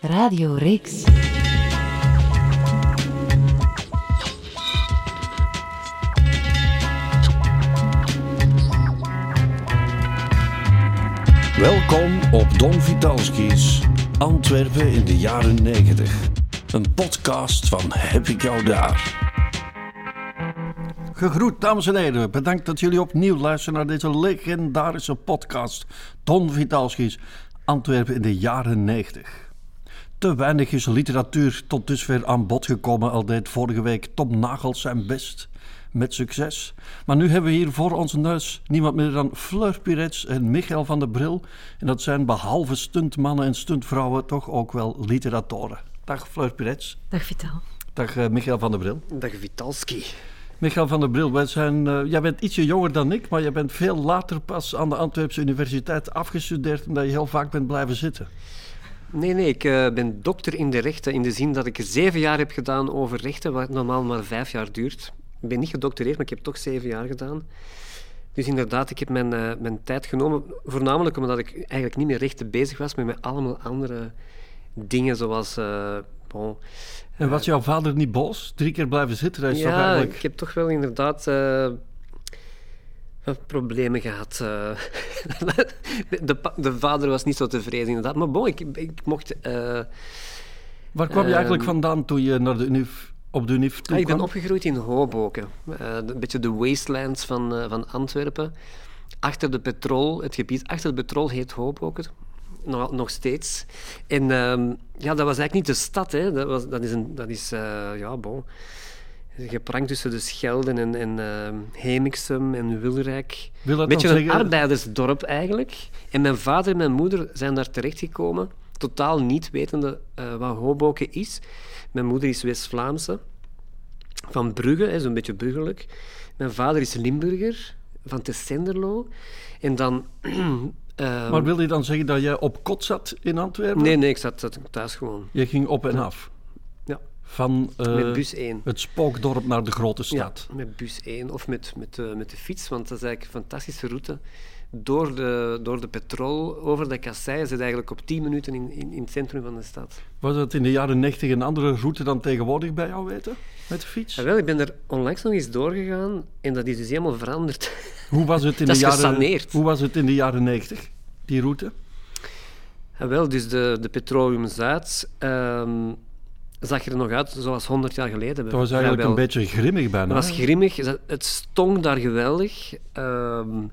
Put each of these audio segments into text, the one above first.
Radio Rix. Welkom op Don Vitalski's Antwerpen in de jaren 90. Een podcast van Heb ik jou daar? Gegroet, dames en heren. Bedankt dat jullie opnieuw luisteren naar deze legendarische podcast. Don Vitalski's Antwerpen in de jaren 90. Te weinig is literatuur tot dusver aan bod gekomen, al deed vorige week Tom Nagels zijn best. Met succes. Maar nu hebben we hier voor onze neus niemand meer dan Fleur Pirets en Michael van der Bril. En dat zijn behalve stuntmannen en stuntvrouwen toch ook wel literatoren. Dag Fleur Pirets. Dag Vital. Dag uh, Michael van der Bril. Dag Vitalski. Michael van der Bril, wij zijn, uh, jij bent ietsje jonger dan ik, maar je bent veel later pas aan de Antwerpse Universiteit afgestudeerd omdat je heel vaak bent blijven zitten. Nee, nee, ik uh, ben dokter in de rechten in de zin dat ik zeven jaar heb gedaan over rechten, wat normaal maar vijf jaar duurt. Ik ben niet gedoctoreerd, maar ik heb toch zeven jaar gedaan. Dus inderdaad, ik heb mijn, uh, mijn tijd genomen, voornamelijk omdat ik eigenlijk niet meer rechten bezig was, maar met allemaal andere dingen, zoals... Uh, bon, en was jouw vader niet boos? Drie keer blijven zitten? Dat is ja, toch eigenlijk... ik heb toch wel inderdaad problemen gehad. Uh, de, de, vader was niet zo tevreden inderdaad. Maar bon, ik, ik mocht... Uh, Waar kwam je eigenlijk vandaan toen je naar de UNIF, op de UNIF toe ah, Ik ben opgegroeid in Hoboken. een beetje de wastelands van, van Antwerpen. Achter de petrol, het gebied achter de petrol heet Hoboken nog, nog steeds. En um, ja, dat was eigenlijk niet de stad. Hè. Dat, was, dat is, een, dat is uh, ja, bon, geprankt tussen de Schelden en, en uh, Hemixum en Wilrijk. Wil een beetje een zeggen... arbeidersdorp eigenlijk. En mijn vader en mijn moeder zijn daar terechtgekomen, totaal niet wetende uh, wat Hoboken is. Mijn moeder is West-Vlaamse, van Brugge, zo'n beetje burgerlijk. Mijn vader is Limburger, van Tessenderlo. En dan Um, maar wil je dan zeggen dat jij op kot zat in Antwerpen? Nee, nee, ik zat, zat thuis gewoon. Je ging op en af? Van uh, met bus 1. het spookdorp naar de grote stad? Ja, met bus 1 of met, met, uh, met de fiets, want dat is eigenlijk een fantastische route. Door de, door de petrol, over de kassei, zit eigenlijk op 10 minuten in, in, in, het centrum van de stad. Was dat in de jaren 90 een andere route dan tegenwoordig bij jou weten, met de fiets? Ja, wel, ik ben er onlangs nog eens doorgegaan en dat is dus helemaal veranderd. Hoe was het in, dat de, is jaren, gesaneerd. hoe was het in de jaren 90? die route? Ja, wel, dus de, de Petroleum Zuid um, zag er nog uit zoals 100 jaar geleden. Dat was eigenlijk een beetje grimmig bijna. Het was grimmig. Het stonk daar geweldig. Um,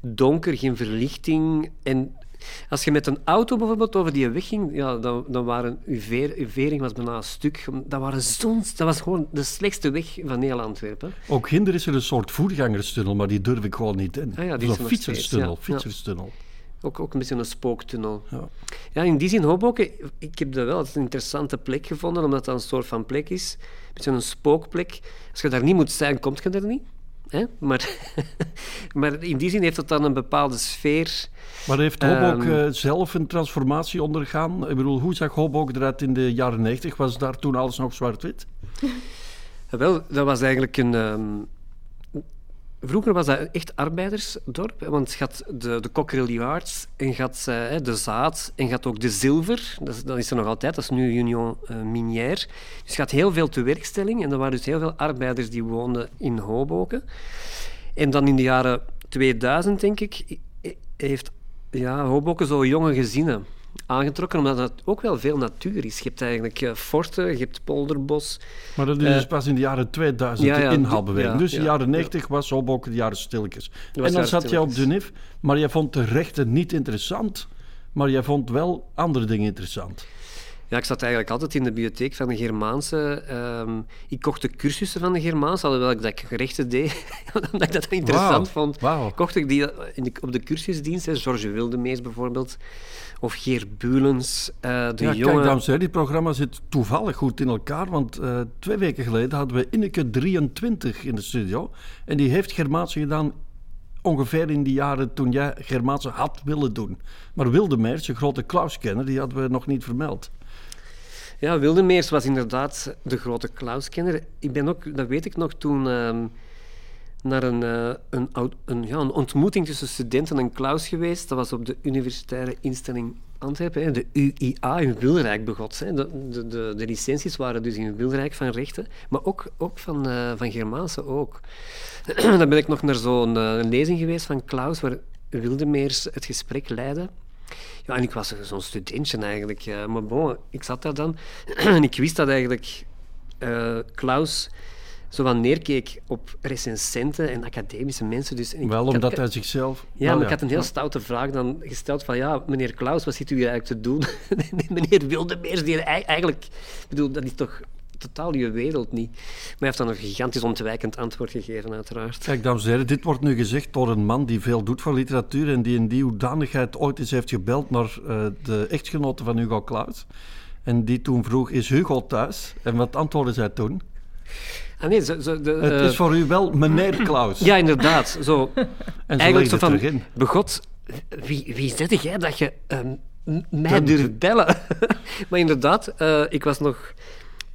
donker, geen verlichting. En als je met een auto bijvoorbeeld over die weg ging, ja, dan, dan waren uw, veer, uw vering was bijna een stuk. Dat, waren zons, dat was gewoon de slechtste weg van heel Antwerpen. Ook hinder is er een soort voergangerstunnel, maar die durf ik gewoon niet in. Ah ja, die Zo'n fietserstunnel. Ja. fietserstunnel. Ja. Ook, ook een beetje een spooktunnel. Ja. ja, in die zin Hoboken, ik heb dat wel als een interessante plek gevonden, omdat dat een soort van plek is. Een beetje een spookplek. Als je daar niet moet zijn, kom je er niet. Hè? Maar, maar in die zin heeft het dan een bepaalde sfeer. Maar heeft Hoboken um, zelf een transformatie ondergaan? Ik bedoel, hoe zag Hoboken eruit in de jaren 90? Was daar toen alles nog zwart-wit? wel, dat was eigenlijk een... Um, Vroeger was dat echt arbeidersdorp, want je had de, de Cockerill en je had uh, de zaad en je had ook de zilver. Dat is, is er nog altijd, dat is nu Union uh, Minière. Dus je had heel veel tewerkstelling en er waren dus heel veel arbeiders die woonden in Hoboken. En dan in de jaren 2000, denk ik, heeft ja, Hoboken zo jonge gezinnen aangetrokken, omdat het ook wel veel natuur is. Je hebt eigenlijk uh, forten, je hebt polderbos. Maar dat is uh, dus pas in de jaren 2000 ja, ja, de inhaalbeweging. Dus de jaren 90 was ook de jaren stilletjes. En dan zat je op de NIF, maar jij vond de rechten niet interessant, maar jij vond wel andere dingen interessant. Ja, ik zat eigenlijk altijd in de bibliotheek van de Germaanse. Um, ik kocht de cursussen van de Germaanse, alhoewel ik dat gerechten deed, omdat ik dat interessant wow. vond. Wow. Kocht ik die in de, op de cursusdienst, hè, George Wildemees bijvoorbeeld, of Geert Bulens, uh, de ja, jonge... Kijk, dames en die programma zit toevallig goed in elkaar, want uh, twee weken geleden hadden we Inneke 23 in de studio en die heeft Germaanse gedaan ongeveer in die jaren toen jij Germaanse had willen doen. Maar Wildemeers, je grote Klaus-kenner, die hadden we nog niet vermeld. Ja, Wildemeers was inderdaad de grote Klaus-kenner. Ik ben ook, dat weet ik nog, toen uh, naar een, uh, een, een, ja, een ontmoeting tussen studenten en Klaus geweest. Dat was op de universitaire instelling Antwerpen, hè, de UIA in Wilrijk begot. Hè. De, de, de, de, licenties waren dus in Wilrijk van rechten, maar ook, ook van, uh, van Germaanse ook. Dan ben ik nog naar zo'n uh, lezing geweest van Klaus, waar Wildemeers het gesprek leidde. Ja, en ik was zo'n studentje eigenlijk. Maar bon, ik zat daar dan en ik wist dat eigenlijk Klaus zo van neerkeek op recensenten en academische mensen. Dus, Wel, omdat hij zichzelf... Ja, maar ik had een heel stoute vraag dan gesteld van, ja, meneer Klaus, wat zit u hier eigenlijk te doen? meneer Wildemeers, die eigenlijk... Ik bedoel, dat is toch totaal je wereld niet. Maar hij heeft dan een gigantisch ontwijkend antwoord gegeven, uiteraard. Kijk, dames en heren, dit wordt nu gezegd door een man die veel doet voor literatuur en die in die hoedanigheid ooit eens heeft gebeld naar uh, de echtgenote van Hugo Claus. En die toen vroeg, is Hugo thuis? En wat antwoordde zij toen? Ah, nee, zo, zo de, het is voor u wel meneer Klaus. Ja, inderdaad. Zo, en eigenlijk zo van, begot, wie, wie zet jij dat je um, mij durft bellen? maar inderdaad, uh, ik was nog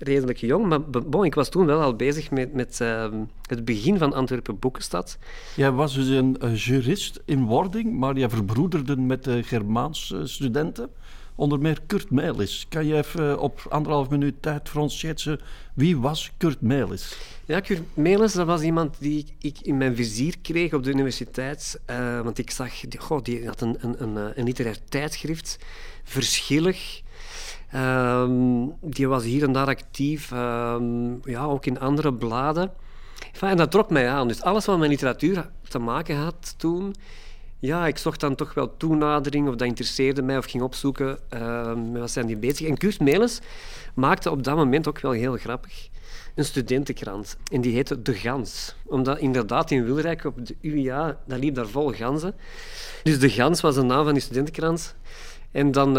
redelijk jong, maar bon, ik was toen wel al bezig met, met uh, het begin van Antwerpen Boekenstad. Jij was dus een jurist in wording, maar je verbroederde met de Germaanse studenten onder meer Kurt Melis. Kan je even op anderhalf minuut tijd voor ons schetsen wie was Kurt Melis? Ja, Kurt Melis dat was iemand die ik in mijn vizier kreeg op de universiteit. Uh, want ik zag, goh, die had een, een, een, een literair tijdschrift, verschillig. Um, die was hier en daar actief, um, ja, ook in andere bladen. En dat trok mij aan. Dus alles wat met literatuur te maken had toen, ja, ik zocht dan toch wel toenadering of dat interesseerde mij of ging opzoeken met wat zijn die bezig. En Kurt Melis maakte op dat moment ook wel heel grappig een studentenkrant. En die heette De Gans. Omdat inderdaad in Wilrijk op de UiA, dat liep daar vol ganzen. Dus De Gans was de naam van die studentenkrant. En dan...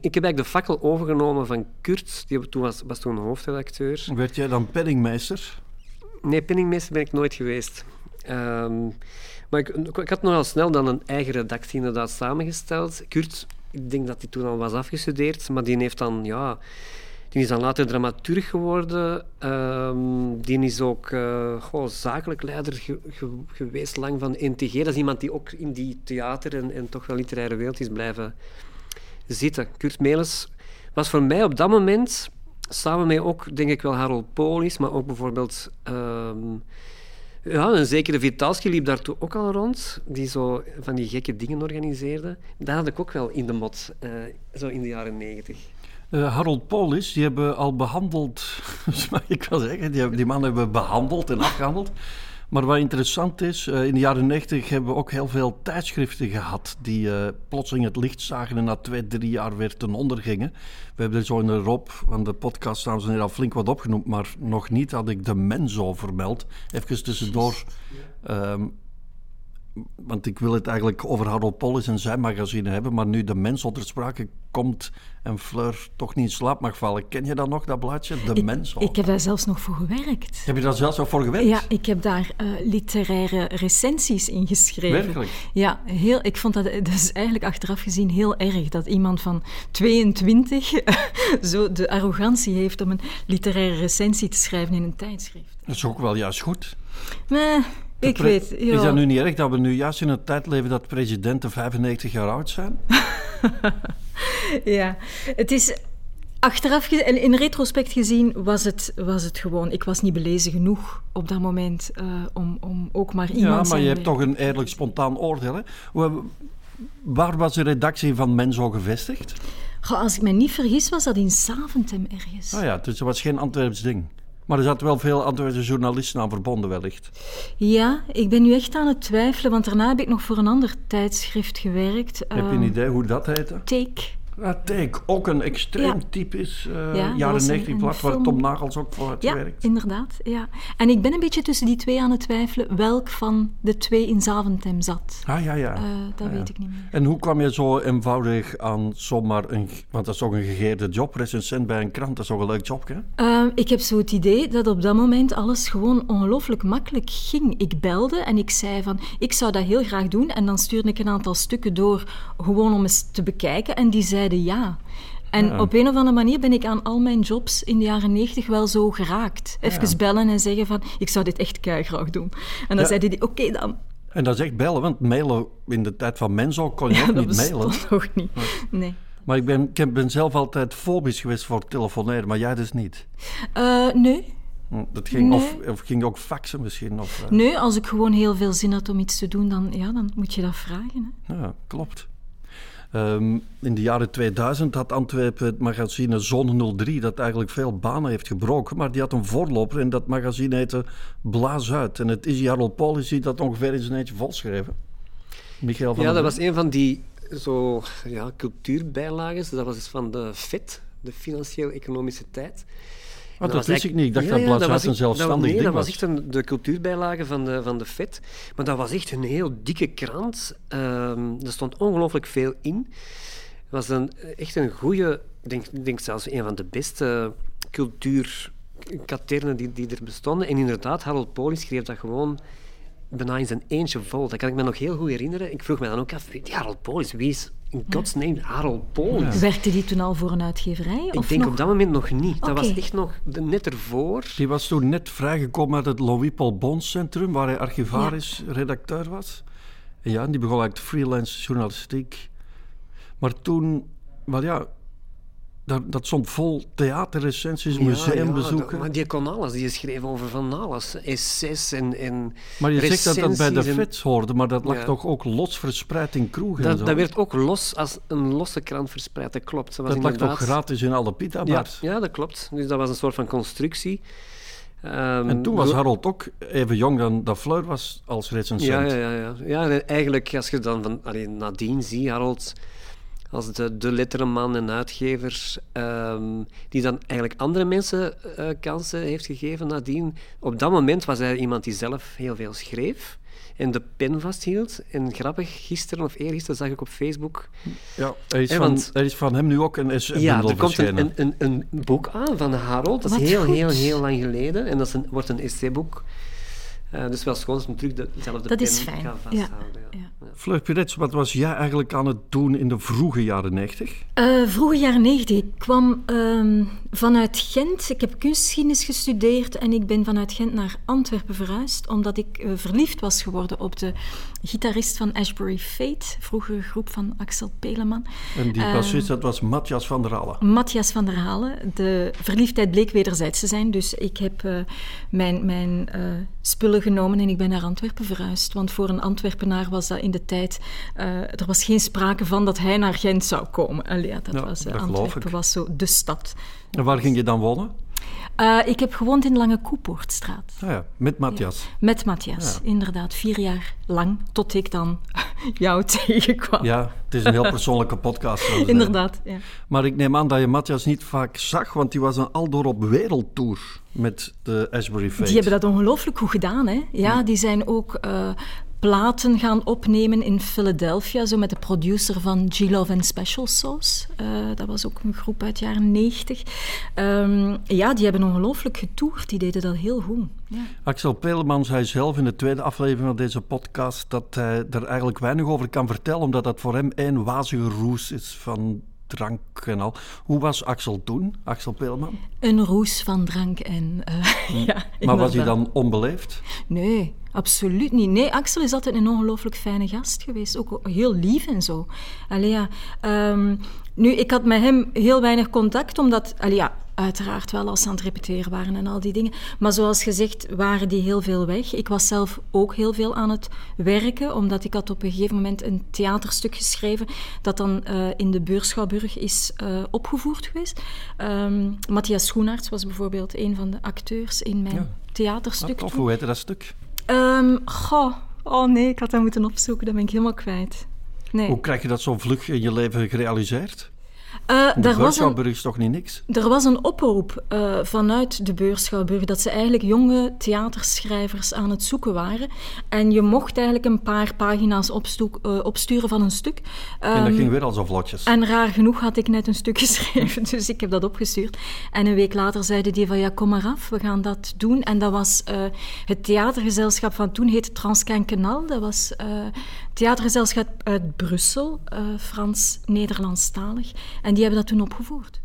ik heb eigenlijk de fakkel overgenomen van Kurt, die toen was, was toen hoofdredacteur. Werd jij dan penningmeester? Nee, penningmeester ben ik nooit geweest. Um, maar ik, ik had nogal snel dan een eigen redactie inderdaad samengesteld. Kurt, ik denk dat hij toen al was afgestudeerd, maar die heeft dan, ja... Die is dan later dramaturg geworden. Um, die is ook uh, goh, zakelijk leider ge ge geweest lang van NTG. Dat is iemand die ook in die theater en, en toch wel literaire wereld is blijven zitten. Kurt Melis was voor mij op dat moment, samen met ook, denk ik wel, Harold Polis, maar ook bijvoorbeeld... Um, ja, een zekere Vitalski liep daar ook al rond, die zo van die gekke dingen organiseerde. Dat had ik ook wel in de mot, uh, zo in de jaren negentig. Uh, Harold Polis, die hebben al behandeld, ik wil zeggen, die, die man hebben behandeld en afgehandeld. Maar wat interessant is, uh, in de jaren 90 hebben we ook heel veel tijdschriften gehad die uh, plotseling het licht zagen en na twee, drie jaar weer ten onder gingen. We hebben er zo in de Rob van de podcast, dames en heren, al flink wat opgenoemd, maar nog niet had ik de Menzo vermeld. Even tussendoor. Um, want ik wil het eigenlijk over Harold Polis en zijn magazine hebben, maar nu de mens onder sprake komt en Fleur toch niet in slaap mag vallen. Ken je dat nog, dat blaadje? De ik, mens? Ik heb daar zelfs nog voor gewerkt. Heb je daar zelfs nog voor gewerkt? Ja, ik heb daar uh, literaire recensies in geschreven. Werkelijk? Ja, heel, ik vond dat, dat is eigenlijk achteraf gezien heel erg dat iemand van 22 zo de arrogantie heeft om een literaire recensie te schrijven in een tijdschrift. Dat is ook wel juist goed. Nee, ik weet, ja. Is dat nu niet erg dat we nu juist in een tijd leven dat presidenten 95 jaar oud zijn? ja, het is achteraf en in retrospect gezien was het, was het gewoon. Ik was niet belezen genoeg op dat moment uh, om, om ook maar iemand. Ja, maar je hebt toch een eerlijk spontaan oordeel. Hè? Waar was de redactie van Menzo gevestigd? Goh, als ik me niet vergis, was dat in Saventem ergens. Ah ja, dus dat was geen Antwerps ding. Maar er zaten wel veel Antwerpse journalisten aan verbonden, wellicht. Ja, ik ben nu echt aan het twijfelen, want daarna heb ik nog voor een ander tijdschrift gewerkt. Heb je een uh, idee hoe dat heette? Take. Ja, Take, ook een extreem typisch uh, ja, jaren 90 blad, waar Tom Nagels ook voor had ja, inderdaad. Ja. En ik ben een beetje tussen die twee aan het twijfelen welk van de twee in Zaventem zat. Ah, ja, ja. Uh, dat weet ik niet meer. En hoe kwam je zo eenvoudig aan zomaar een... Want dat is toch een gegeerde job, recensent bij een krant, dat is toch een leuk job, hè? Uh, ik heb zo het idee dat op dat moment alles gewoon ongelooflijk makkelijk ging. Ik belde en ik zei van, ik zou dat heel graag doen. En dan stuurde ik een aantal stukken door, gewoon om eens te bekijken. En die zeiden ja. En ja. op een of andere manier ben ik aan al mijn jobs in de jaren negentig wel zo geraakt. Even ja. bellen en zeggen van, ik zou dit echt graag doen. En dan ja. zei hij, oké okay, dan. En dat is echt bellen, want mailen in de tijd van Menzo kon je ook dat niet mailen. bestond nog niet. Nee. Maar ik ben, ik ben zelf altijd fobisch geweest voor telefoneren, maar jij dus niet. Eh, nee. Hm, Dat ging, Nee. of, of ging ook faxen misschien? Of, eh, nee, als ik gewoon heel veel zin had om iets te doen, dan, ja, dan moet je dat vragen. Hè. Ja, klopt. Ehm, in de jaren 2000 had Antwerpen het magazine Zone 03, dat eigenlijk veel banen heeft gebroken, maar die had een voorloper en dat magazine heette Blaas uit. En het is Harold Polis die dat ongeveer in zijn eentje volschreven. Michael van Ja, dat was een van die zo, ja, cultuurbijlagen. Dat was dus van de FET, de Financieel-Economische Tijd. Ah, dat wist ik niet. Ik dacht dat een was echt- zelfstandig dat, nee, ding dat was echt een, de cultuurbijlage van de, van de FET. Maar dat was echt een heel dikke krant. Ehm, er stond ongelooflijk veel in. Het was een, echt een goede, ik denk, denk zelfs een van de beste cultuurkaternen die, die er bestonden. En inderdaad, Harold Polis schreef dat gewoon bijna in zijn eentje vol. Dat kan ik me nog heel goed herinneren. Ik vroeg me dan ook af, Harold Polis, wie is in godsnaam Harold Polis? Werkte die toen al voor een uitgeverij? Ik of denk nog? op dat moment nog niet. Dat was echt nog de- net ervoor. Die was toen net vrijgekomen uit het Louis Paul Bons Centrum, waar hij archivaris, redacteur was. En ja, die begon eigenlijk freelance journalistiek. Maar toen, wel ja, dat, dat stond vol theaterrecensies, museumbezoeken. dat- maar die kon alles. Die schreef over van alles. Essays en, en Maar je zegt dat dat bij de FETS hoorde, maar dat lag Ja. toch ook los verspreid in kroegen en Dat, zo? dat werd ook los als een losse krant verspreid. Dat klopt. Dat, was dat lag toch gratis in alle ja, pita-bars? ja, dat klopt. Dus dat was een soort van constructie. Ehm, En toen was Harold ook even jong dan dat Fleur was als recensent. Ja, ja, ja, ja. ja en eigenlijk, als je dan van, allee, nadien ziet, Harold als de, de letterenman en uitgever, ehm, die dan eigenlijk andere mensen eh, kansen heeft gegeven nadien. Op dat moment was hij iemand die zelf heel veel schreef en de pen vasthield. En grappig, gisteren of eergisteren zag ik op Facebook... Ja, er, is Hè, van, want- er is van hem nu ook een Ja, er komt een, een, een, een boek aan van Harold. Dat is Wat heel, goed. heel, heel lang geleden. En dat is een, wordt een essayboek. Eh, dus wel schoon als terug dezelfde Dat pen is fijn, kan ja. vasthouden. Ja. Ja. Fleur Pirets, wat was jij eigenlijk aan het doen in de vroege jaren 90? Eh, vroege jaren 90. Ik kwam ehm, vanuit Gent. Ik heb kunstgeschiedenis gestudeerd en ik ben vanuit Gent naar Antwerpen verhuisd, omdat ik eh, verliefd was geworden op de gitarist van Ashbury Fate, vroegere groep van Axel Peleman. En die Eh, bassist, dat was Matthias van der Allen. Matthias van der Halen. De verliefdheid bleek wederzijds te zijn, dus ik heb eh, mijn, mijn spullen genomen en ik ben naar Antwerpen verhuisd. Want voor een Antwerpenaar was dat in de tijd... eh, er was geen sprake van dat hij naar Gent zou komen. Allee, ja, dat Ja, was, eh, dat Antwerpen was zo de stad. En waar ging je dan wonen? Eh, ik heb gewoond in Lange Koepoortstraat. Ah ja, met Matthias. Met Matthias, inderdaad. Vier jaar lang, tot ik dan jou tegenkwam. Ja, het is een heel persoonlijke podcast. Inderdaad, ja. Maar ik neem aan dat je Matthias niet vaak zag, want die was een aldoor op wereldtour met de Ashbury Fate. Die hebben dat ongelooflijk goed gedaan. Hè? Ja, die zijn ook platen gaan opnemen in Philadelphia, zo met de producer van G-Love and Special Sauce. Eh, dat was ook een groep uit de jaren 90. Ehm, ja, die hebben ongelooflijk getoerd. Die deden dat heel goed. Ja. Axel Peleman zei zelf in de tweede aflevering van deze podcast dat hij er eigenlijk weinig over kan vertellen, omdat dat voor hem één wazige roes is van drank en al. Hoe was Axel toen, Axel Peleman? Een roes van drank en... eh, ja, Maar was hij dan onbeleefd? Nee, absoluut niet. Nee, Axel is altijd een ongelooflijk fijne gast geweest. Ook heel lief en zo. Allee, ja, ehm, nu, ik had met hem heel weinig contact, omdat... Allee, ja, uiteraard wel als ze aan het repeteren waren en al die dingen. Maar zoals gezegd waren die heel veel weg. Ik was zelf ook heel veel aan het werken, omdat ik had op een gegeven moment een theaterstuk geschreven dat dan eh, in de Beurschouwburg is eh, opgevoerd geweest. Ehm, Matthias Schoenaerts was bijvoorbeeld een van de acteurs in mijn Ja. theaterstuk. Ah, toen. hoe heette dat stuk? Ehm, goh. Oh nee, ik had dat moeten opzoeken. Dat ben ik helemaal kwijt. Nee. Hoe krijg je dat zo vlug in je leven gerealiseerd? Eh, De daar, was een, Beurschouwburg is toch niet niks? er was een oproep eh, vanuit de Beurschouwburg dat ze eigenlijk jonge theaterschrijvers aan het zoeken waren. En je mocht eigenlijk een paar pagina's eh, opsturen van een stuk. En dat Ehm, ging weer al zo vlotjes. En raar genoeg had ik net een stuk geschreven, dus ik heb dat opgestuurd. En een week later zeiden die van, ja, kom maar af, we gaan dat doen. En dat was het theatergezelschap van toen, heette Transcankenal. Dat was theatergezelschap uit Brussel, Frans-Nederlandstalig. En die hebben dat toen opgevoerd.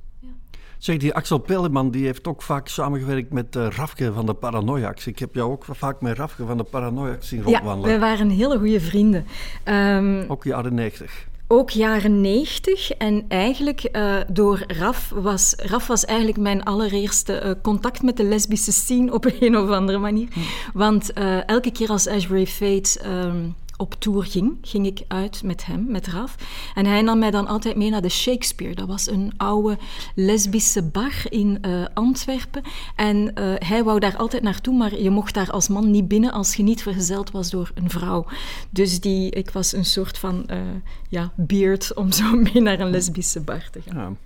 Zeg, die Axel Pelleman die heeft ook vaak samengewerkt met uh, Rafke van de Paranoiacs. Ik heb jou ook vaak met Rafke van de Paranoiacs zien rondwandelen. Ja, wij waren hele goede vrienden. Um, ook jaren 90 ook jaren 90 en eigenlijk uh, door Raf was... Raf was eigenlijk mijn allereerste uh, contact met de lesbische scene op een of andere manier. Hm. Want elke keer als Ashbury Fate um, op tour ging, ging ik uit met hem, met Raf. En hij nam mij dan altijd mee naar de Shakespeare. Dat was een oude lesbische bar in uh, Antwerpen. En uh, hij wou daar altijd naartoe, maar je mocht daar als man niet binnen als je niet vergezeld was door een vrouw. Dus die, ik was een soort van uh, ja, beard om zo mee naar een lesbische bar te gaan.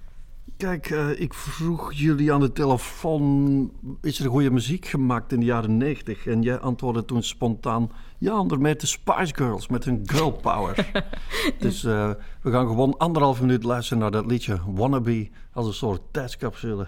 Kijk, uh, ik vroeg jullie aan de telefoon: is er goede muziek gemaakt in de jaren 90? En jij antwoordde toen spontaan: ja, onder mij de Spice Girls met hun girl power. dus uh, we gaan gewoon anderhalf minuut luisteren naar dat liedje Wannabe als een soort tijdscapsule.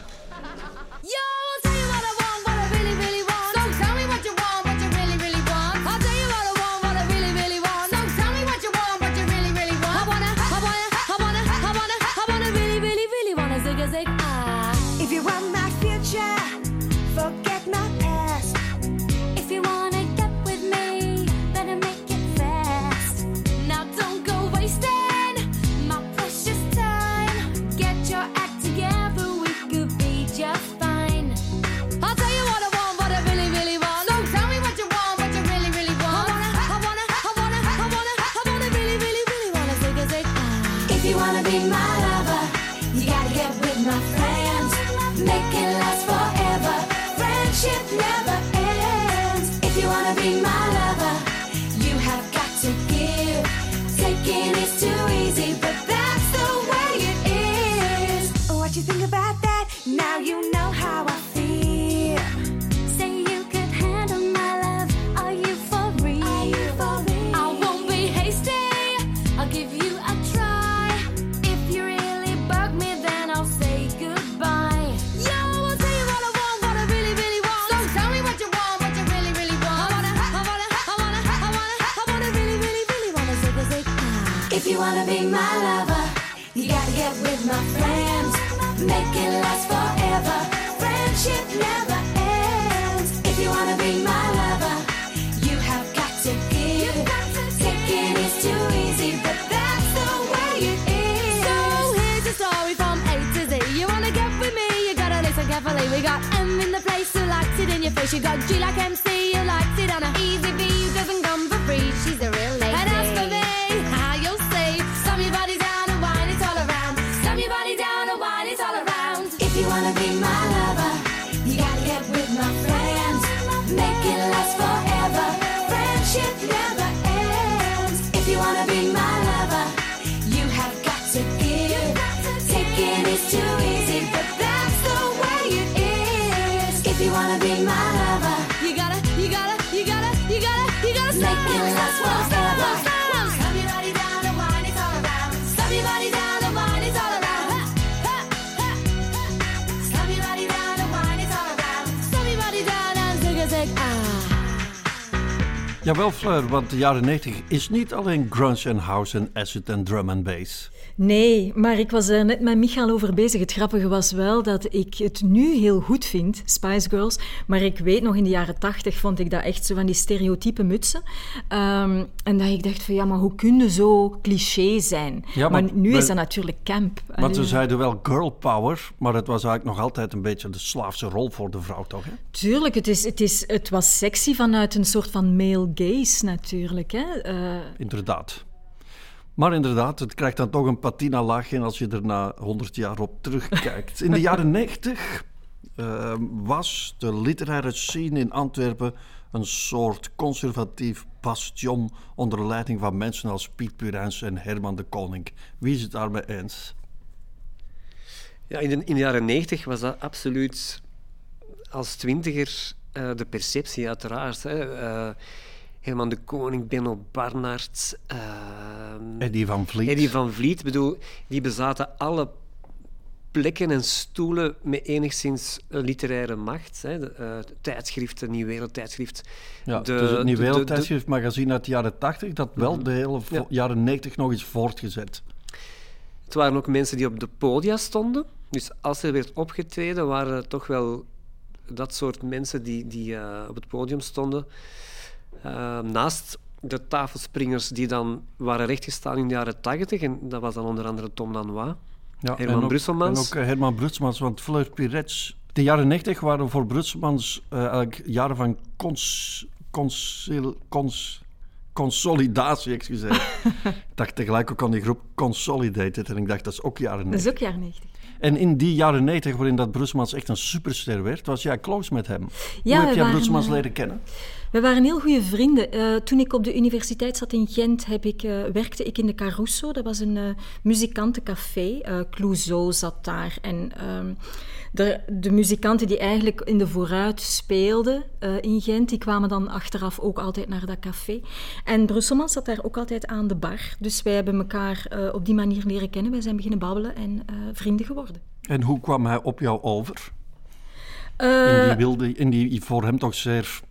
Jawel, Fleur, want de jaren 90 is niet alleen grunge en house en acid en drum en bass. Nee, maar ik was er net met Michael over bezig. Het grappige was wel dat ik het nu heel goed vind, Spice Girls. Maar ik weet nog, in de jaren tachtig vond ik dat echt zo van die stereotype mutsen. Um, en dat ik dacht van, ja, maar hoe kun je zo cliché zijn? Ja, maar, nu is dat natuurlijk camp. Want ze zeiden wel girl power, maar het was eigenlijk nog altijd een beetje de slaafse rol voor de vrouw, toch? Hè? Tuurlijk, het, is, het, is, het was sexy vanuit een soort van male gaze natuurlijk. Hè? Uh... Inderdaad. Maar inderdaad, het krijgt dan toch een patina laagje als je er na 100 jaar op terugkijkt. In de jaren 90 uh, ehm, was de literaire scene in Antwerpen een soort conservatief bastion onder leiding van mensen als Piet Purens en Herman de Koning. Wie is het daarmee eens? Ja, in de, in de jaren 90 was dat absoluut als twintiger uh, de perceptie, uiteraard. Hè. Uh, Herman de Koning, Benno Barnard... Uh, Eddie van Vliet. Eddie van Vliet, bedoel, die bezaten alle plekken en stoelen met enigszins literaire macht. Hè. De, uh, tijdschriften, Nieuw Wereldtijdschrift. Ja, de, dus het Nieuw Wereldtijdschrift magazine uit de jaren 80, dat wel mhm. de hele jaren 90 nog eens voortgezet. Het waren ook mensen die op de podia stonden. Dus als er werd opgetreden, waren het toch wel dat soort mensen die, die eh, op het podium stonden. Eh, naast de tafelspringers die dan waren rechtgestaan in de jaren 80, en dat was dan onder andere Tom Lanois. Ja, Herman en ook- Brusselmans. En ook eh, Herman Brusselmans, want Fleur Pirets... De jaren 90 waren voor Brusselmans eh, eigenlijk jaren van cons, consil- cons, consolidatie, excuseer. ik dacht tegelijk ook aan die groep Consolidated en ik dacht, dat is ook jaren Dat 90. is ook jaren 90. En in die jaren 90, waarin dat Brusselmans echt een superster werd, was jij close met hem. Ja, Hoe heb jij Brusselmans eh, leren kennen? We waren heel goede vrienden. Eh, toen ik op de universiteit zat in Gent, heb ik, eh, werkte ik in de Caruso. Dat was een eh, muzikantencafé. Clouseau zat daar. En ehm, de, de muzikanten die eigenlijk in de vooruit speelden in Gent, die kwamen dan achteraf ook altijd naar dat café. En Brusselman zat daar ook altijd aan de bar. Dus wij hebben elkaar op die manier leren kennen. Wij zijn beginnen babbelen en vrienden geworden. En hoe kwam hij op jou over? In die, wilde, in die voor hem toch zeer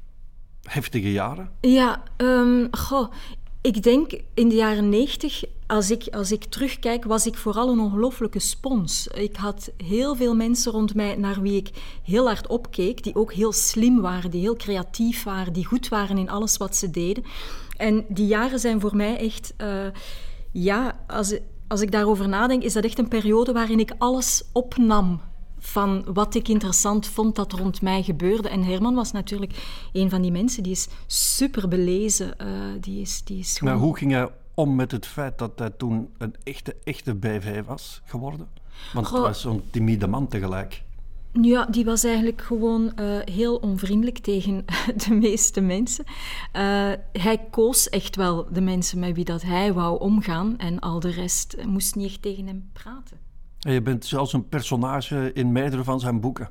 heftige jaren? Ja, ehm, goh, ik denk in de jaren negentig, als ik, als ik terugkijk, was ik vooral een ongelofelijke spons. Ik had heel veel mensen rond mij naar wie ik heel hard opkeek, die ook heel slim waren, die heel creatief waren, die goed waren in alles wat ze deden. En die jaren zijn voor mij echt, eh, ja, als, als ik daarover nadenk, is dat echt een periode waarin ik alles opnam van wat ik interessant vond dat rond mij gebeurde. En Herman was natuurlijk een van die mensen, die is super belezen. eh, die is, die is Maar hoe ging hij om met het feit dat hij toen een echte, echte BV was geworden? Want het was zo'n timide man tegelijk. Ja, die was eigenlijk gewoon eh, heel onvriendelijk tegen de meeste mensen. Eh, hij koos echt wel de mensen met wie dat hij wou omgaan en al de rest moest niet echt tegen hem praten. En je bent zelfs een personage in meerdere van zijn boeken.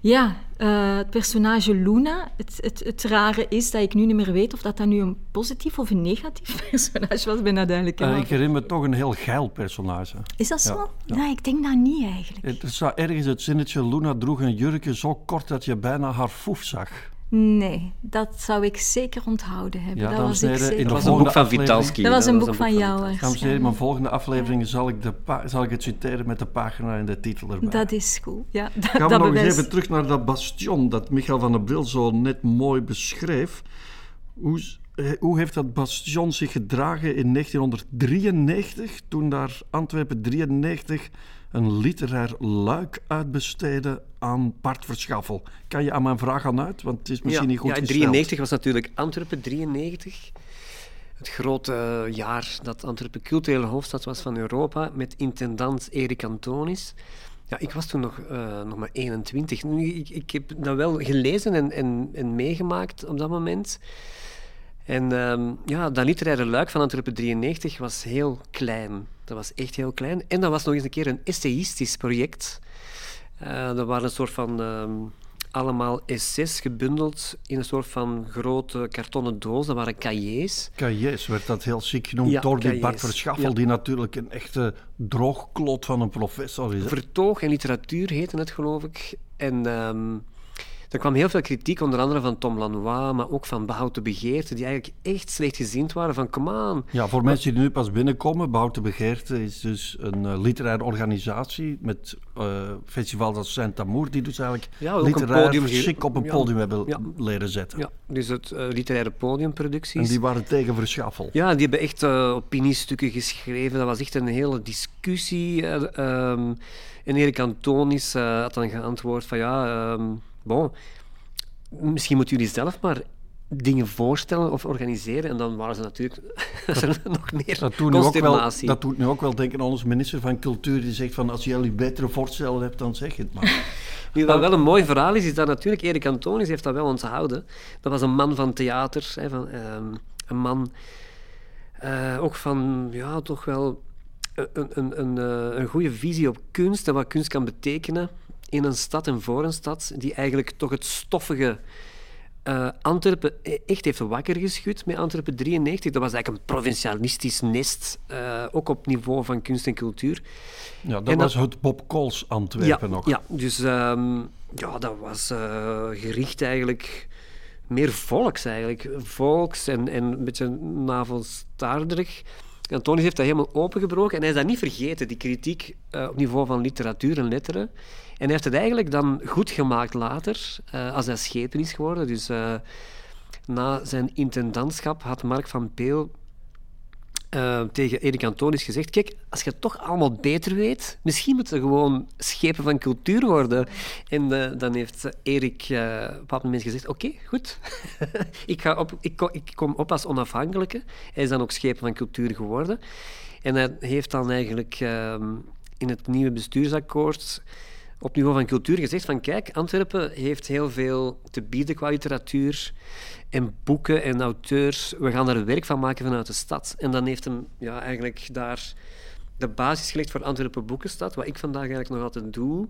Ja, eh, het personage Luna. Het, het, het rare is dat ik nu niet meer weet of dat, dat nu een positief of een negatief personage was. Ben duidelijk. Eh, ik herinner me toch een heel geil personage. Is dat Ja, zo? ja. Nee, ik denk dat niet eigenlijk. Er staat ergens het zinnetje, Luna droeg een jurkje zo kort dat je bijna haar foef zag. Nee, dat zou ik zeker onthouden hebben. Ja, dat was ik zeker. Dat was een boek van Vitalski. Dat was een boek van jou. Dames en heren, in mijn volgende aflevering zal ik, de zal ik het citeren met de pagina en de titel erbij. Dat is goed. Ja, dat, Gaan we dat nog eens even terug naar dat bastion dat Michael van der Bril zo net mooi beschreef. Hoe, hoe heeft dat bastion zich gedragen in 1993, toen daar Antwerpen 93 een literair luik uitbesteedde aan Bart Verschaffel? Kan je aan mijn vraag aan uit? Want het is misschien ja, niet goed ja, in gesteld. 93 was natuurlijk Antwerpen 93. Het grote eh, jaar dat Antwerpen culturele hoofdstad was van Europa, met intendant Erik Antonis. Ja, ik was toen nog, eh, nog maar 21. Nu, ik, ik heb dat wel gelezen en, en, en meegemaakt op dat moment. En ehm, ja, dat literaire luik van Antwerpen 93 was heel klein. Dat was echt heel klein. En dat was nog eens een keer een essayistisch project. Eh dat waren een soort van ehm, allemaal essays gebundeld in een soort van grote kartonnen doos. Dat waren cahiers. Cahiers werd dat heel chic genoemd Ja, door die Bart. Verschaffel, Ja. die natuurlijk een echte droogklot van een professor is. hè. Vertoog en literatuur heette het, geloof ik. En ehm, er kwam heel veel kritiek, onder andere van Tom Lanois, maar ook van Behoud de Begeerte, die eigenlijk echt slecht gezind waren van, come on. Ja, voor mensen die nu pas binnenkomen, Behoud de Begeerte is dus een eh, literaire organisatie met eh festivals als Saint-Amour, die dus eigenlijk Ja, literair chic op een ja, podium hebben ja. leren zetten. Ja, dus het eh, literaire podiumproducties. En die waren tegen Verschaffel. Ja, die hebben echt opiniestukken geschreven. Dat was echt een hele discussie. eh, ehm, en Erik Antonis had dan geantwoord van ja, ehm, bon, misschien moeten jullie zelf maar dingen voorstellen of organiseren. En dan waren ze natuurlijk er nog meer Dat doet, nu ook wel, dat doet nu ook wel denken aan onze minister van Cultuur, die zegt van als jullie betere voorstellen hebt, dan zeg het maar. Nu, wat wel een mooi verhaal is, is dat natuurlijk Erik Antonis heeft dat wel onthouden. Dat was een man van theater, hè, van, ehm, een man eh, ook van, ja, toch wel een, een, een, eh, een goede visie op kunst en wat kunst kan betekenen in een stad en voor een stad, die eigenlijk toch het stoffige eh, Antwerpen e- echt heeft wakker geschud met Antwerpen 93. Dat was eigenlijk een provincialistisch nest, eh, ook op niveau van kunst en cultuur. Ja, dat En dat- was het Bob Kools Antwerpen ja, nog. Ja, dus ehm, ja, dat was eh, gericht eigenlijk meer volks eigenlijk. Volks en, en een beetje navelstaarderig. Antonius heeft dat helemaal opengebroken en hij is dat niet vergeten, die kritiek eh, op niveau van literatuur en letteren. En hij heeft het eigenlijk dan goed gemaakt later, eh, als hij schepen is geworden. Dus eh, na zijn intendantschap had Mark van Peel eh, tegen Erik Antonius gezegd: Kijk, als je het toch allemaal beter weet, misschien moeten er gewoon schepen van cultuur worden. En eh, dan heeft Erik eh, op een moment gezegd: Oké, goed. ik, ga op, ik, ik kom op als onafhankelijke. Hij is dan ook schepen van cultuur geworden. En hij heeft dan eigenlijk ehm, in het nieuwe bestuursakkoord op niveau van cultuur gezegd van kijk, Antwerpen heeft heel veel te bieden qua literatuur en boeken en auteurs. We gaan daar werk van maken vanuit de stad. En dan heeft hem ja, eigenlijk daar de basis gelegd voor Antwerpen Boekenstad. Wat ik vandaag eigenlijk nog altijd doe,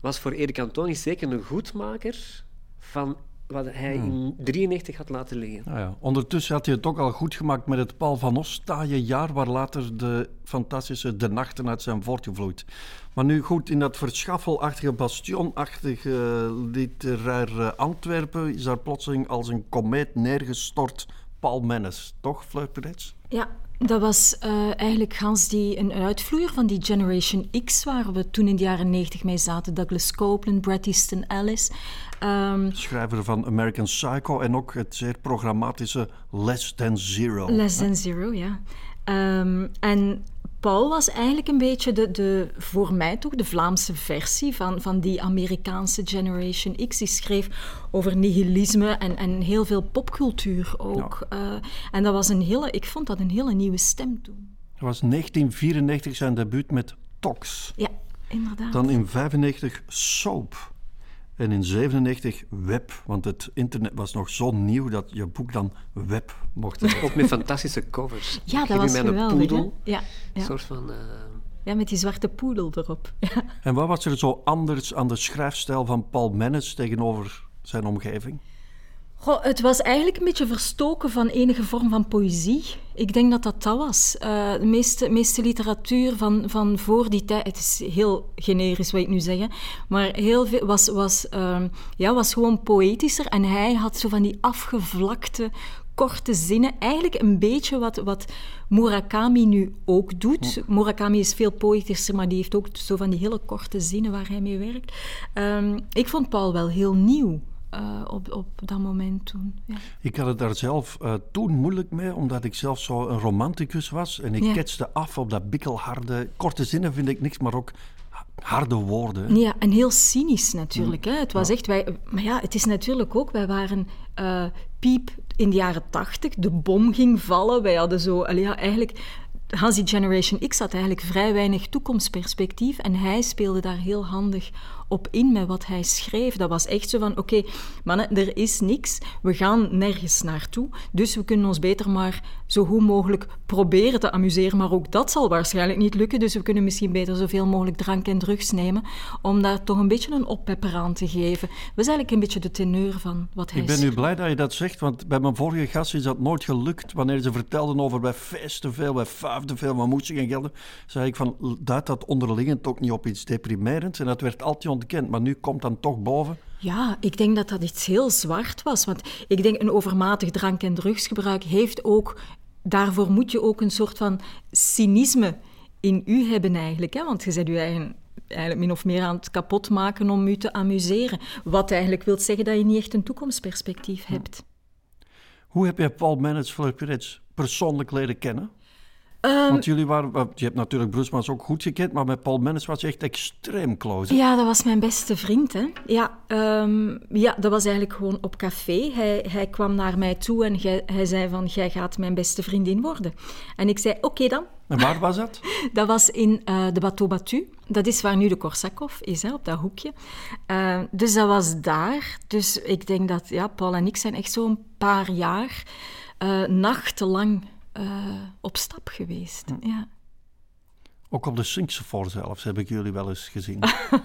was voor Erik Antonius zeker een goedmaker van wat hij in 1993 had laten liggen. Nou ja, ondertussen had hij het ook al goed gemaakt met het Paul van Os taaie jaar, waar later de fantastische De Nachten uit zijn voortgevloeid. Maar nu goed, in dat verschaffelachtige, bastionachtige literair eh, Antwerpen is daar plotseling als een komeet neergestort Paul Mennes. Toch, Perets? Ja, dat was eh, eigenlijk gans die, een uitvloeier van die Generation X, waar we toen in de jaren 90 mee zaten. Douglas Copeland, Bret Easton Ellis. Ehm, Schrijver van American Psycho en ook het zeer programmatische Less Than Zero. Less Than Zero, ja. Ehm, en Paul was eigenlijk een beetje de, de, voor mij toch de Vlaamse versie van, van die Amerikaanse Generation X. Die schreef over nihilisme en, en heel veel popcultuur ook. Eh, en dat was een hele, ik vond dat een hele nieuwe stem toen. Het was 1994 zijn debuut met Tox. Ja, inderdaad. Dan in 95 Soap. En in 97 Web. Want het internet was nog zo nieuw dat je boek dan Web mocht heten. Ook met fantastische covers. ja, Ik dat was geweldig. poedel. Ja, Een ja. soort van... eh, ja, met die zwarte poedel erop. Ja. En wat was er zo anders aan de schrijfstijl van Paul Mennes tegenover zijn omgeving? Goh, het was eigenlijk een beetje verstoken van enige vorm van poëzie. Ik denk dat dat dat was. Eh, de meeste, meeste literatuur van, van voor die tijd, het is heel generisch wat ik nu zeg, maar heel veel was, was, ehm, ja, was gewoon poëtischer. En hij had zo van die afgevlakte, korte zinnen. Eigenlijk een beetje wat, wat Murakami nu ook doet. Murakami is veel poëtischer, maar die heeft ook zo van die hele korte zinnen waar hij mee werkt. Ehm, ik vond Paul wel heel nieuw. Eh, op, op dat moment toen. Ja. Ik had het daar zelf eh, toen moeilijk mee, omdat ik zelf zo een romanticus was. En ik Ja. ketste af op dat bikkelharde... Korte zinnen vind ik niks, maar ook harde woorden. Ja, en heel cynisch natuurlijk. Hè. Het was echt, wij, maar ja, het is natuurlijk ook, wij waren eh, piep in de jaren tachtig, de bom ging vallen. Wij hadden zo, ja, eigenlijk, Hans die Generation X had eigenlijk vrij weinig toekomstperspectief en hij speelde daar heel handig op in met wat hij schreef. Dat was echt zo van, oké, mannen, er is niks, we gaan nergens naartoe, dus we kunnen ons beter maar zo goed mogelijk proberen te amuseren, maar ook dat zal waarschijnlijk niet lukken, dus we kunnen misschien beter zoveel mogelijk drank en drugs nemen, om daar toch een beetje een oppepper aan te geven. Dat is eigenlijk een beetje de teneur van wat hij Ik ben nu blij dat je dat zegt, want bij mijn vorige gast is dat nooit gelukt. Wanneer ze vertelden over wij feesten veel, wij fuifden veel, we moesten geen geld hebben, zei ik van, duidt dat onderliggend ook niet op iets deprimerends? En dat werd altijd ontkend, maar nu komt dan toch boven. Ja, ik denk dat dat iets heel zwart was. Want ik denk een overmatig drank- en drugsgebruik heeft ook... Daarvoor moet je ook een soort van cynisme in u hebben eigenlijk. Hè? Want je bent je eigen eigenlijk min of meer aan het kapotmaken om u te amuseren. Wat eigenlijk wil zeggen dat je niet echt een toekomstperspectief hebt. Hoe heb jij Paul Menets, Fleur persoonlijk leren kennen? Ehm, Want jullie waren, je hebt natuurlijk Brusmans ook goed gekend, maar met Paul Mennes was je echt extreem close. hè? Ja, dat was mijn beste vriend. Hè. Ja, ehm, ja, dat was eigenlijk gewoon op café. Hij, hij kwam naar mij toe en gij- hij zei van, jij gaat mijn beste vriendin worden. En ik zei, oké dan. En waar was dat? Dat was in eh, de Bateau Batu. Dat is waar nu de Korsakov is, hè, op dat hoekje. Eh, dus dat was daar. Dus ik denk dat ja, Paul en ik zijn echt zo'n paar jaar eh, nachtenlang eh, op stap geweest. Ja. Ook op de Sinksevoort zelfs heb ik jullie wel eens gezien.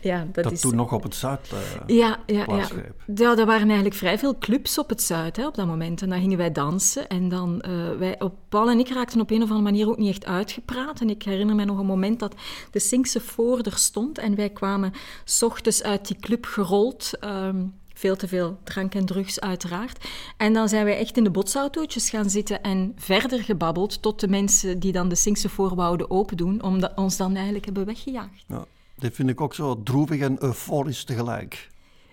Ja, dat, Dat is... toen nog op het Zuid. eh, Ja, ja, ja. plaatsgreep. ja, er waren eigenlijk vrij veel clubs op het Zuid hè, op dat moment. En dan gingen wij dansen. En dan, eh, wij, op, Paul en ik raakten op een of andere manier ook niet echt uitgepraat. En ik herinner me nog een moment dat de Sinkse voor er stond. En wij kwamen s ochtends uit die club gerold. ehm, Veel te veel drank en drugs, uiteraard. En dan zijn wij echt in de botsautootjes gaan zitten en verder gebabbeld tot de mensen die dan de Sinkse voorwouden open doen, om dat- ons dan eigenlijk hebben weggejaagd. Ja, dit vind ik ook zo droevig en euforisch tegelijk.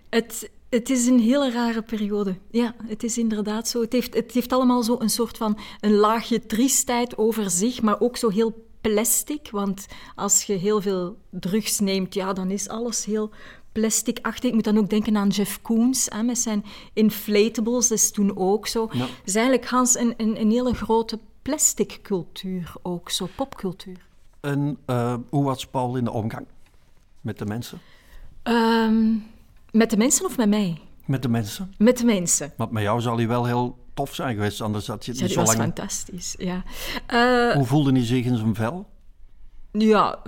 Het, het is een hele rare periode. Ja, het is inderdaad zo. Het heeft, het heeft allemaal zo een soort van een laagje triestheid over zich, maar ook zo heel plastic. Want als je heel veel drugs neemt, ja, dan is alles heel plasticachtig. Ik moet dan ook denken aan Jeff Koons hè, met zijn inflatables. Dat is toen ook zo. Ja. Het is eigenlijk Hans een, een, een hele grote plastic cultuur ook, zo popcultuur. En eh, hoe was Paul in de omgang met de mensen? Ehm, met de mensen of met mij? Met de mensen? Met de mensen. Want met jou zal hij wel heel tof zijn geweest, anders had je het Ja, niet zo was lang... fantastisch, ja. Eh, Hoe voelde hij zich in zijn vel? Ja,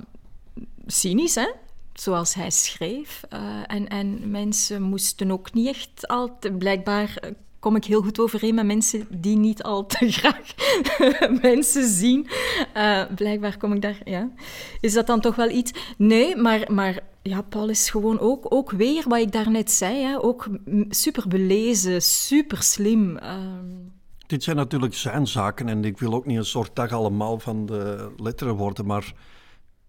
cynisch, hè? Zoals hij schreef. Eh, en, en mensen moesten ook niet echt altijd... Blijkbaar eh, kom ik heel goed overeen met mensen die niet al te graag mensen zien. Eh, blijkbaar kom ik daar... Ja. Is dat dan toch wel iets? Nee, maar... maar ja, Paul is gewoon ook, ook weer wat ik daarnet zei. Hè, ook super belezen, super slim. ehm. Dit zijn natuurlijk zijn zaken en ik wil ook niet een soort dag allemaal van de letteren worden, maar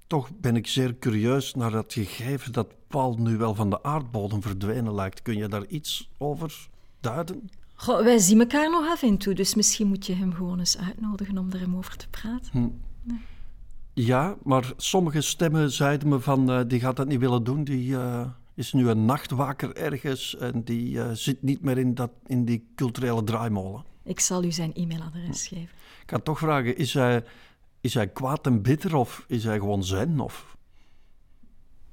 toch ben ik zeer curieus naar dat gegeven dat Paul nu wel van de aardbodem verdwenen lijkt. Kun je daar iets over duiden? Goh, wij zien elkaar nog af en toe, dus misschien moet je hem gewoon eens uitnodigen om er hem over te praten. Ja, maar sommige stemmen zeiden me van eh, die gaat dat niet willen doen. Die eh, is nu een nachtwaker ergens en die eh, zit niet meer in, dat, in die culturele draaimolen. Ik zal u zijn e-mailadres geven. Ik ga toch vragen, is hij, is hij kwaad en bitter of is hij gewoon zen? Of...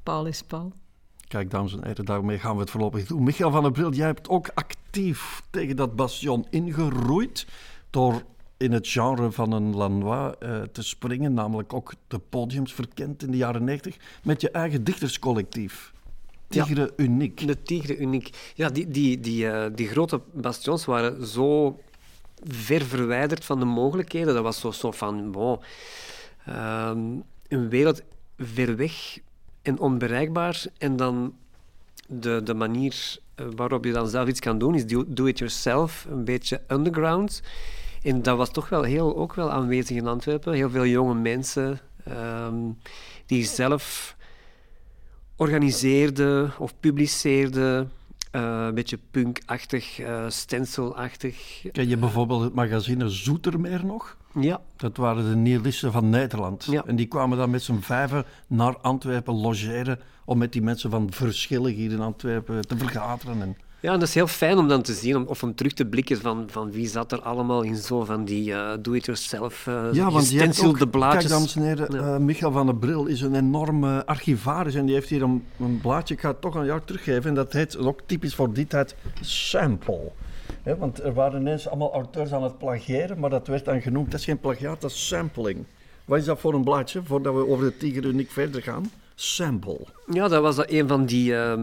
Paul is Paul. Kijk, dames en heren, daarmee gaan we het voorlopig doen. Michael van der Bril, jij hebt ook actief tegen dat bastion ingeroeid door in het genre van een Lanois eh, te springen, namelijk ook de podiums verkend in de jaren 90, met je eigen dichterscollectief. Ja. Tigre Uniek. De Tigre Uniek. Ja, die, die, die, eh, die grote bastions waren zo ver verwijderd van de mogelijkheden. Dat was zo, zo van, bon, ehm, een wereld ver weg en onbereikbaar. En dan de, de manier eh, waarop je dan zelf iets kan doen, is do, do it yourself, een beetje underground. En dat was toch wel heel, ook wel aanwezig in Antwerpen. Heel veel jonge mensen ehm, die zelf organiseerde of publiceerde. Eh, een beetje punkachtig, eh stencilachtig. Ken je bijvoorbeeld het magazine Zoetermeer nog? Ja, Dat waren de nihilisten van Nederland. Ja. En die kwamen dan met z'n vijven naar Antwerpen logeren om met die mensen van verschillig hier in Antwerpen te vergaderen. En ja en dat is heel fijn om dan te zien, om, of om terug te blikken van, van wie zat er allemaal in zo van die eh, do-it-yourself uh, Ja, want je hebt gestencilde ook, blaadjes. kijk dames en heren, Ja. eh, Michael van der Bril is een enorme archivaris en die heeft hier een, een blaadje, ik ga het toch aan jou teruggeven, en dat heet, ook typisch voor die tijd, Sample. Want er waren ineens allemaal auteurs aan het plagiëren, maar dat werd dan genoemd, dat is geen plagiaat, dat is sampling. Wat is dat voor een blaadje, voordat we over de Tiger Uniek verder gaan? Sample. Ja, dat was dat een van die, ehm,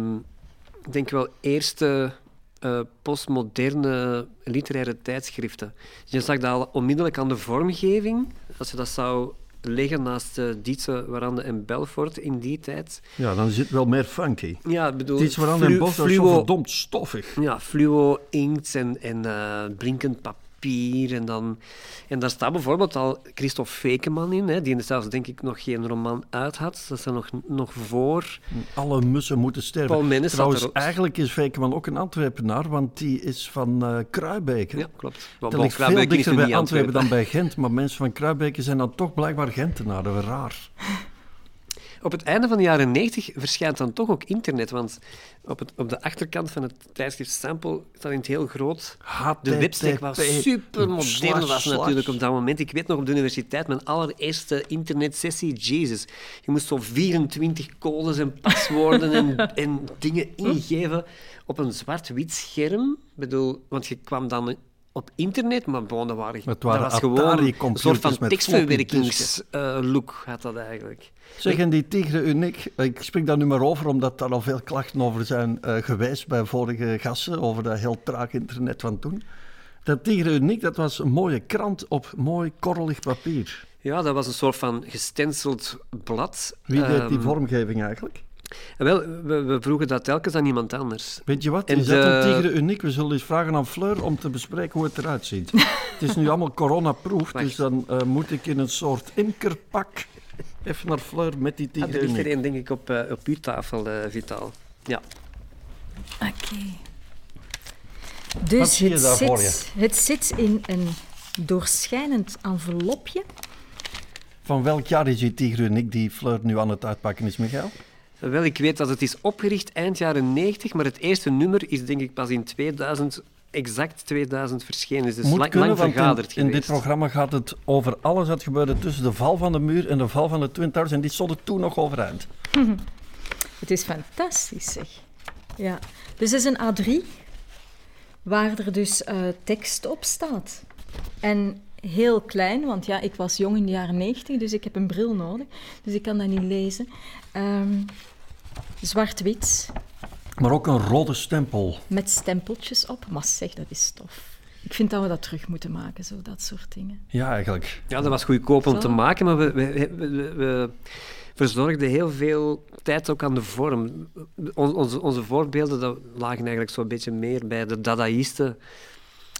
ik denk wel, eerste eh, postmoderne literaire tijdschriften. Dus je zag dat al onmiddellijk aan de vormgeving. Als je dat zou leggen naast uh, Dietse, Warande en Belfort in die tijd. Ja, dan is het wel meer funky. Ja, ik bedoel... In Bos, dat is zo verdomd stoffig. Ja, fluo, inkt en, en eh, blinkend papier. En, dan, en daar staat bijvoorbeeld al Christophe Fekeman in, hè, die zelfs denk ik nog geen roman uit had. Dat is er nog, nog voor. Alle mussen moeten sterven. Paul Trouwens, er- eigenlijk is Vekeman ook een Antwerpenaar, want die is van Kruibeke. Ja, klopt. Dat Bon, ligt veel dichter bij Antwerpen dan bij Gent, maar mensen van Kruibeke zijn dan toch blijkbaar Gentenaren. Raar. Op het einde van de jaren 90 verschijnt dan toch ook internet, want op, het, op de achterkant van het tijdschrift Sample staat in het heel groot... De webstack was super modern slash, was natuurlijk op dat moment. Ik weet nog op de universiteit, mijn allereerste internetsessie, Jesus. Je moest zo 24 codes en paswoorden en, en dingen ingeven op een zwart-wit scherm. Ik bedoel, want je kwam dan op internet, maar bon, dat, waren, Het waren dat was gewoon een soort van tekstverwerkingslook had dat eigenlijk. Zeg, en die Tigre Uniek, ik spreek daar nu maar over, omdat daar al veel klachten over zijn eh, geweest bij vorige gasten, over dat heel traag internet van toen. Dat Tigre Uniek, dat was een mooie krant op mooi korrelig papier. Ja, dat was een soort van gestenceld blad. Wie deed die Ehm, vormgeving eigenlijk? En wel, we, we vroegen dat telkens aan iemand anders. Weet je wat? Zet de- een tigre uniek. We zullen eens vragen aan Fleur om te bespreken hoe het eruit ziet. het is nu allemaal coronaproof, dus dan eh, moet ik in een soort imkerpak even naar Fleur met die Ah, tigre er ligt er één, denk ik, op, eh, op uw tafel, eh, Vitaal. Ja. Oké. Dus Wat zie je het, daar zit, voor je? het zit in een doorschijnend envelopje. Van welk jaar is die tigre uniek die Fleur nu aan het uitpakken is, Michael? Wel, ik weet dat het is opgericht eind jaren 90, maar het eerste nummer is denk ik pas in 2000, exact 2000 verschenen. Dus Moet lang, kunnen, lang want vergaderd in, in dit programma gaat het over alles dat gebeurde tussen de val van de muur en de val van de Twin Towers. En die stonden toen nog overeind. Het is fantastisch, zeg. Ja. Dus het is een A3, waar er dus eh, tekst op staat. En heel klein, want ja, ik was jong in de jaren 90, dus ik heb een bril nodig. Dus ik kan dat niet lezen. Ehm, Zwart-wit, Maar ook een rode stempel. met stempeltjes op. Maar zeg, dat is tof. Ik vind dat we dat terug moeten maken, zo dat soort dingen. Ja, eigenlijk. Ja, dat was goedkoop om Zo. te maken, maar we, we, we, we- we verzorgden heel veel tijd ook aan de vorm. On- onze, onze voorbeelden dat lagen eigenlijk zo'n beetje meer bij de dadaïsten.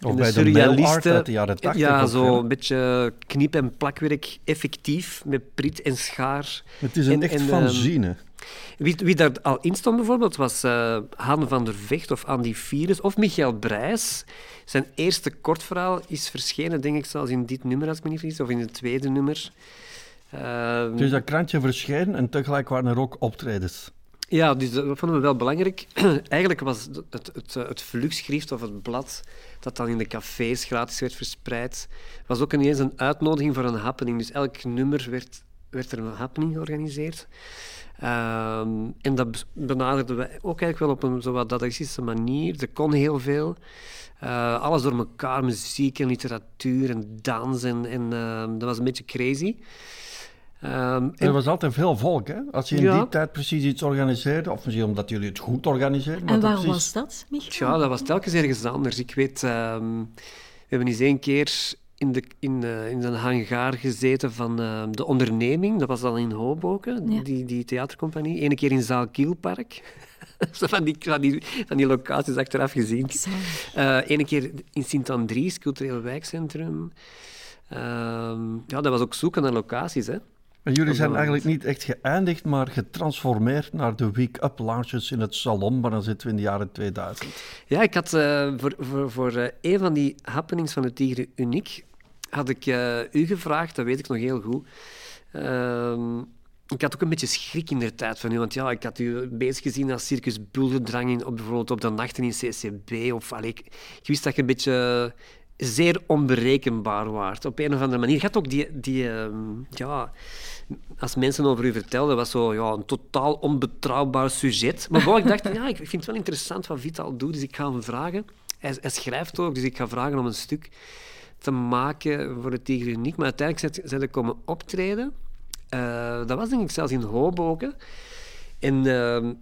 Of bij de art surrealisten. uit de jaren 80. Ja, zo een beetje knip- en plakwerk, effectief, met prit en schaar. Het is een En- echt en, fanzine. Wie, wie daar al in stond bijvoorbeeld was eh Han van der Vecht of Andy Virus of Michael Brijs. Zijn eerste kortverhaal is verschenen, denk ik, zelfs in dit nummer, als ik me niet vergis, of in het tweede nummer. Ehm, Dus dat krantje verscheen en tegelijk waren er ook optredens. ja, dus dat vonden we wel belangrijk. Eigenlijk was het, het, het, eh, het vlugschrift of het blad dat dan in de cafés gratis werd verspreid, was ook ineens een uitnodiging voor een happening. Dus elk nummer werd, werd er een happening georganiseerd. Ehm, en dat benaderden we ook eigenlijk wel op een zowat dadaïstische manier. Er kon heel veel. Eh, alles door elkaar, muziek en literatuur en dans. En, en ehm, dat was een beetje crazy. Ehm, en- Er was altijd veel volk, hè? Als je in Ja. die tijd precies iets organiseerde, of misschien omdat jullie het goed organiseerden. maar En waar precies- was dat, Michael? Ja, dat was telkens ergens anders. Ik weet, ehm, we hebben eens één keer in, de, in, eh, in een hangaar gezeten van eh, de onderneming. Dat was dan in Hoboken, Ja. die, die theatercompagnie. Eén keer in Zaal Kielpark. Zo van, die, van, die, van die locaties achteraf gezien. Eh Eén keer in Sint-Andries, cultureel wijkcentrum. Ehm, ja, dat was ook zoeken naar locaties, hè. En jullie zijn eigenlijk niet echt geëindigd, maar getransformeerd naar de week-up lounges in het salon, maar dan zitten we in de jaren 2000. Ja, ik had eh, voor, voor, voor eh, een van die happenings van de Tigre Uniek, had ik eh, u gevraagd, dat weet ik nog heel goed. Ehm, ik had ook een beetje schrik in de tijd van u, want ja, ik had u bezig gezien als Circus Bulderdrang in, op, bijvoorbeeld op de nachten in CCB. Of, allee, ik, wist dat je een beetje zeer onberekenbaar waart, op een of andere manier. Je had ook die... die ehm, ja, als mensen over u vertelden, was zo ja, een totaal onbetrouwbaar sujet. Maar bon, ik dacht, ja, ik vind het wel interessant wat Vital doet, dus ik ga hem vragen. Hij, hij schrijft ook, dus ik ga vragen om een stuk te maken voor het Tigre Uniek. Maar uiteindelijk zijn zijn ze komen optreden. Eh, dat was denk ik zelfs in Hoboken. En ehm,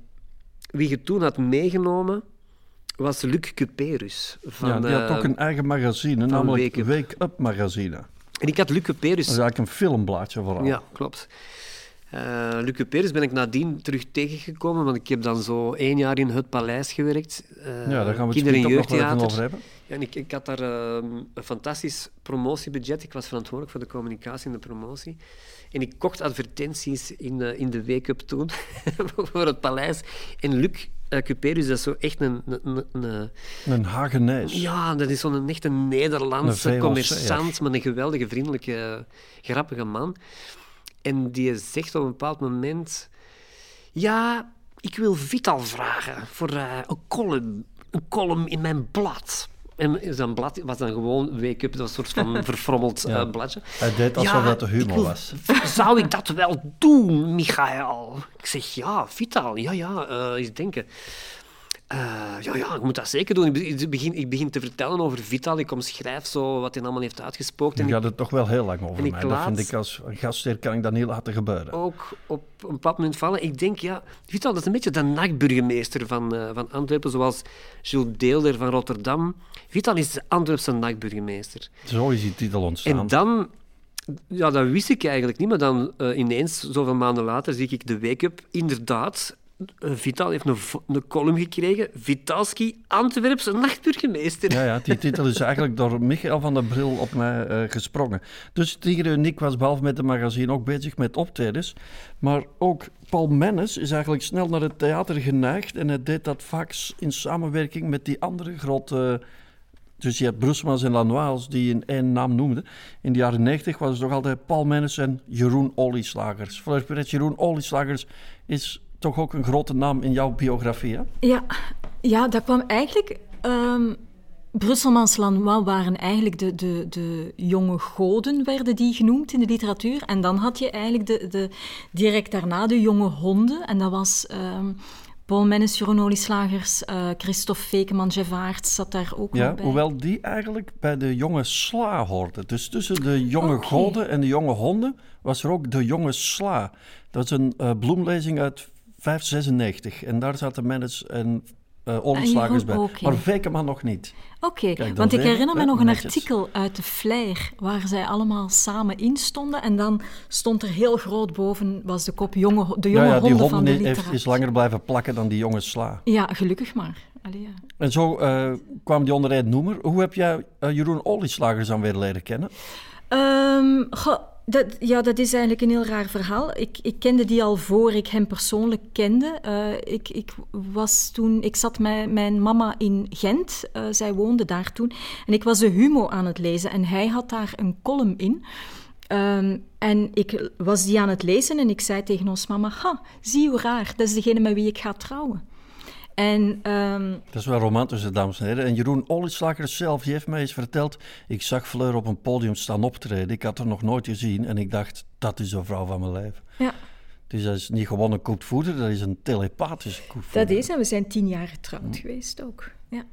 wie je toen had meegenomen, was Luc Cuperus. Van, ja, die had ook een eigen magazine, namelijk Wake Up. Wake-up magazine. En ik had Luc Cuperus... Dat is eigenlijk een filmblaadje vooral. Ja, klopt. Eh Luc Peres ben ik nadien terug tegengekomen, want ik heb dan zo één jaar in het paleis gewerkt. eh, Ja, daar gaan we het en spiet ook nog wel even jeugdtheater. over hebben. Ja, en ik, ik had daar ehm, een fantastisch promotiebudget. Ik was verantwoordelijk voor de communicatie en de promotie. En ik kocht advertenties in, in de Wake-up toen voor het paleis. En Luc uh, Cuperus, dat is zo echt een... een, een, een- Hagenijs. ja, dat is zo'n echte Een Nederlandse commerçant, maar een geweldige, vriendelijke, grappige man. En die zegt op een bepaald moment... Ja, ik wil Vital vragen voor eh, een column. Een column in mijn blad. En zijn blad was dan gewoon Wake-up, dat was een soort van verfrommeld eh, Ja. bladje. Hij deed alsof Ja, dat de humor wil- was. Zou ik dat wel doen, Michael? Ik zeg, ja, Vital, ja, ja, eh eens denken. Eh, ja, ja, ik moet dat zeker doen. Ik be- Ik begin, ik begin te vertellen over Vital. Ik omschrijf zo wat hij allemaal heeft uitgespookt. Je En gaat het toch wel heel lang over mij. Dat laat- vind ik als gastheer kan ik dat niet laten gebeuren. ook op een bepaald moment vallen. Ik denk, ja, Vital, dat is een beetje de nachtburgemeester van, eh, van Antwerpen, zoals Jules Deelder van Rotterdam. Vital is de Antwerpse nachtburgemeester. Zo is die titel ontstaan. En dan, ja, dat wist ik eigenlijk niet, maar dan eh, ineens, zoveel maanden later, zie ik de wake-up inderdaad Vital heeft een, een column gekregen. Vitalski, Antwerpse nachtburgemeester. Ja, ja, die titel is eigenlijk door Michael van der Bril op mij eh, gesprongen. Dus Tigre en ik was behalve met de magazine ook bezig met optredens. Maar ook Paul Mennes is eigenlijk snel naar het theater geneigd. En hij deed dat vaak in samenwerking met die andere grote... Dus je hebt Brusmans en Lanois die in één naam noemden. In de jaren 90 was het toch altijd Paul Mennes en Jeroen Olieslagers. Perret, Jeroen Olieslagers is toch ook een grote naam in jouw biografie, hè? Ja, ja dat kwam eigenlijk... ehm Brusselmans Lanois waren eigenlijk de, de, de jonge goden, werden die genoemd in de literatuur. En dan had je eigenlijk de, de, direct daarna de jonge honden. En dat was ehm, Paul Mennes, Jeroen Olieslagers, eh Christophe Fekeman, zat daar ook Ja, bij. hoewel die eigenlijk bij de jonge sla hoorde. Dus tussen de jonge goden en de jonge honden was er ook de jonge sla. Dat is een eh, bloemlezing uit 596. En daar zaten Mennis en eh Olieslagers bij. Ook, Maar ja. Vekeman nog niet. Oké, want ik herinner me nog een netjes. artikel uit de Flair waar zij allemaal samen in stonden. En dan stond er heel groot boven, was de kop jonge, de jonge ja, ja, die honden van de heeft, is langer blijven plakken dan die jonge sla. Ja, gelukkig maar. Allee, ja. En zo eh, kwam die onder één noemer. Hoe heb jij eh, Jeroen Olieslagers dan weer leren kennen? Ehm, dat, ja, dat is eigenlijk een heel raar verhaal. Ik, ik kende die al voor ik hem persoonlijk kende. Eh, ik, ik, was toen, ik zat met mijn mama in Gent. Eh, zij woonde daar toen. En ik was de Humo aan het lezen. En hij had daar een column in. Ehm, en ik was die aan het lezen en ik zei tegen ons mama... Ha, zie hoe raar, dat is degene met wie ik ga trouwen. En ehm, Dat is wel romantisch, dames en heren. En Jeroen Olieslagers zelf die heeft mij eens verteld... Ik zag Fleur op een podium staan optreden. Ik had haar nog nooit gezien. En ik dacht, dat is de vrouw van mijn leven. ja, Dus dat is niet gewoon een koetvoerder, dat is een telepathische koetvoerder. dat is. En we zijn tien jaar getrouwd geweest ook. Ja.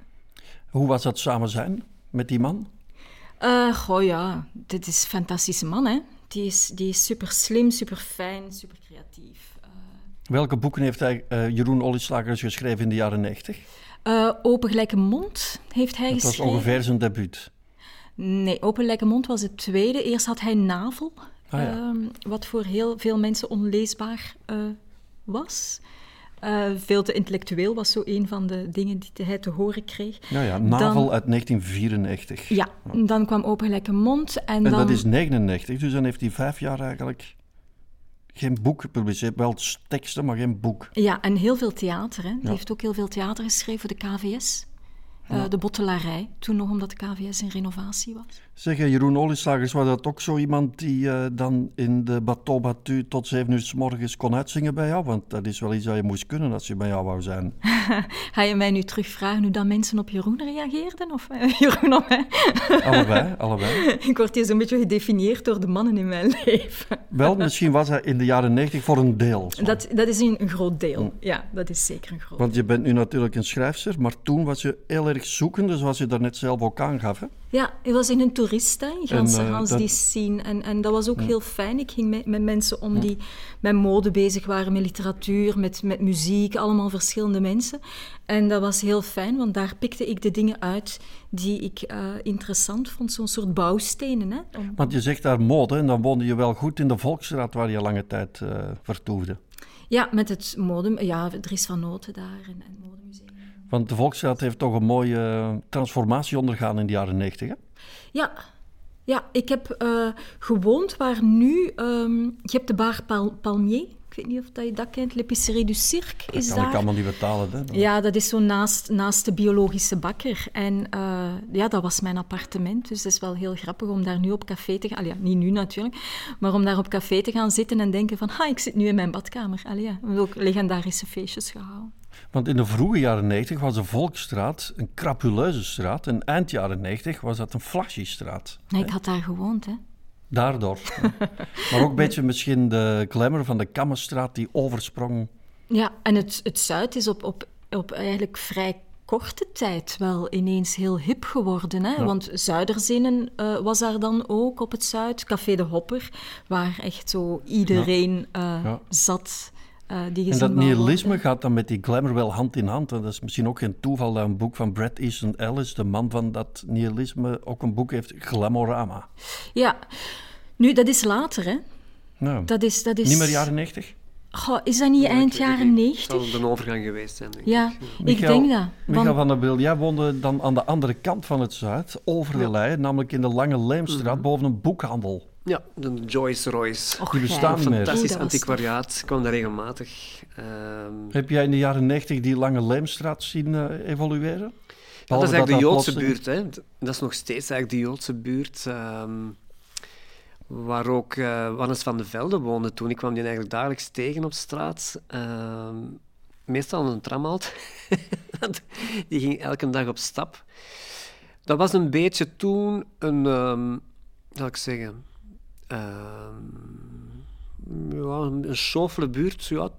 Hoe was dat samen zijn met die man? Eh, goh ja, dit is een fantastische man, hè. Die is, die is super slim, super fijn, super creatief. Welke boeken heeft hij, eh, Jeroen Olieslagers geschreven in de jaren 90? eh, Open Gelijke Mond heeft hij Dat was geschreven. ongeveer zijn debuut. Nee, Open Gelijke Mond was het tweede. Eerst had hij Navel, Ah, ja. ehm, wat voor heel veel mensen onleesbaar eh, was. Veel te intellectueel was zo een van de dingen die hij te horen kreeg. Ja, ja, Navel Dan- uit 1994. Ja, dan kwam Open Gelijke Mond. En, En dan... dat is 99, dus dan heeft hij vijf jaar eigenlijk geen boek gepubliceerd. Wel teksten, maar geen boek. Ja, en heel veel theater. Hè. Die Ja. heeft ook heel veel theater geschreven voor de KVS. Eh, de Bottelarij, toen nog omdat de KVS in renovatie was. Zeg, Jeroen Olieslagers, was dat ook zo iemand die eh, dan in de Bateau Batu tot zeven uur s morgens kon uitzingen bij jou? Want dat is wel iets dat je moest kunnen als je bij jou wou zijn. Ga je mij nu terugvragen hoe dan mensen op Jeroen reageerden? Of eh, Jeroen op mij? Allebei, allebei. Ik word hier zo'n beetje gedefinieerd door de mannen in mijn leven. Wel, misschien was hij in de jaren 90 voor een deel. zo. Dat, dat is een, een groot deel. Ja, dat is zeker een groot Want je bent nu natuurlijk een schrijfster, maar toen was je heel erg zoekende, zoals je daarnet zelf ook aangaf. Hè? Ja, ik was in een toerist hè, in Gans, En, Gans dat- die scene. En, en dat was ook heel fijn. Ik ging met, met mensen om die met mode bezig waren, met literatuur, met, met muziek, allemaal verschillende mensen. En dat was heel fijn, want daar pikte ik de dingen uit die ik eh, interessant vond. Zo'n soort bouwstenen. Hè, om- Want je zegt daar mode, en dan woonde je wel goed in de Volksstraat, waar je lange tijd eh, vertoefde. Ja, met het mode... Ja, Dries van Noten daar en, en modemuseum. Want de Volksstraat heeft toch een mooie transformatie ondergaan in de jaren 90. Ja, ja ik heb eh, gewoond waar nu... ehm, je hebt de bar Pal- Palmier. Ik weet niet of dat je dat kent. L'Épicerie du Cirque is Dat kan ik allemaal niet betalen. Hè? Ja, dat is zo naast, naast de biologische bakker. En eh, ja, dat was mijn appartement. Dus het is wel heel grappig om daar nu op café te gaan. Allee, ja, niet nu natuurlijk. Maar om daar op café te gaan zitten en denken van... Ha, ik zit nu in mijn badkamer. Allee, ja. We hebben ook legendarische feestjes gehouden. Want in de vroege jaren 90 was de Volksstraat een crapuleuze straat. En eind jaren 90 was dat een flashy straat. Nee, ik had daar gewoond, hè. Daardoor. ja. maar ook een beetje misschien de glamour van de Kammerstraat die oversprong. Ja, en het, het Zuid is op, op, op eigenlijk vrij korte tijd wel ineens heel hip geworden. Hè? Want Zuiderzinnen eh, was daar dan ook op het Zuid. Café de Hopper, waar echt zo iedereen eh, zat eh, die En dat nihilisme worden. gaat dan met die glamour wel hand in hand. En dat is misschien ook geen toeval dat een boek van Bret Easton Ellis, de man van dat nihilisme, ook een boek heeft, Glamorama. Ja, nu, dat is later, hè. Nou, Dat is, dat is... Niet meer jaren 90? Goh, is dat niet Ja, eind ik jaren niet. Het zal negentig? een overgang geweest zijn, denk Ja, ik. ik Michael- denk dat. Michael Want- van der Bil, jij woonde dan aan de andere kant van het Zuid, over de Ja. Mhm. lei, namelijk in de Lange Leemstraat, boven een boekhandel. Ja, de Joyce Royce. Och, Die bestaan niet meer. Fantastisch antiquariaat. kwam daar regelmatig. Ehm, Heb jij in de jaren 90 die Lange Leemstraat zien eh, evolueren? dat is eigenlijk de Joodse plotseling- buurt. Hè. Dat is nog steeds eigenlijk de Joodse buurt. ehm, waar ook eh Wannes van de Velde woonde toen. Ik kwam die eigenlijk dagelijks tegen op straat. Ehm, meestal aan een tramhalt. Want die ging elke dag op stap. Dat was een beetje toen een... ehm zal ik zeggen... ehm, ja, een chauffele buurt. Ja,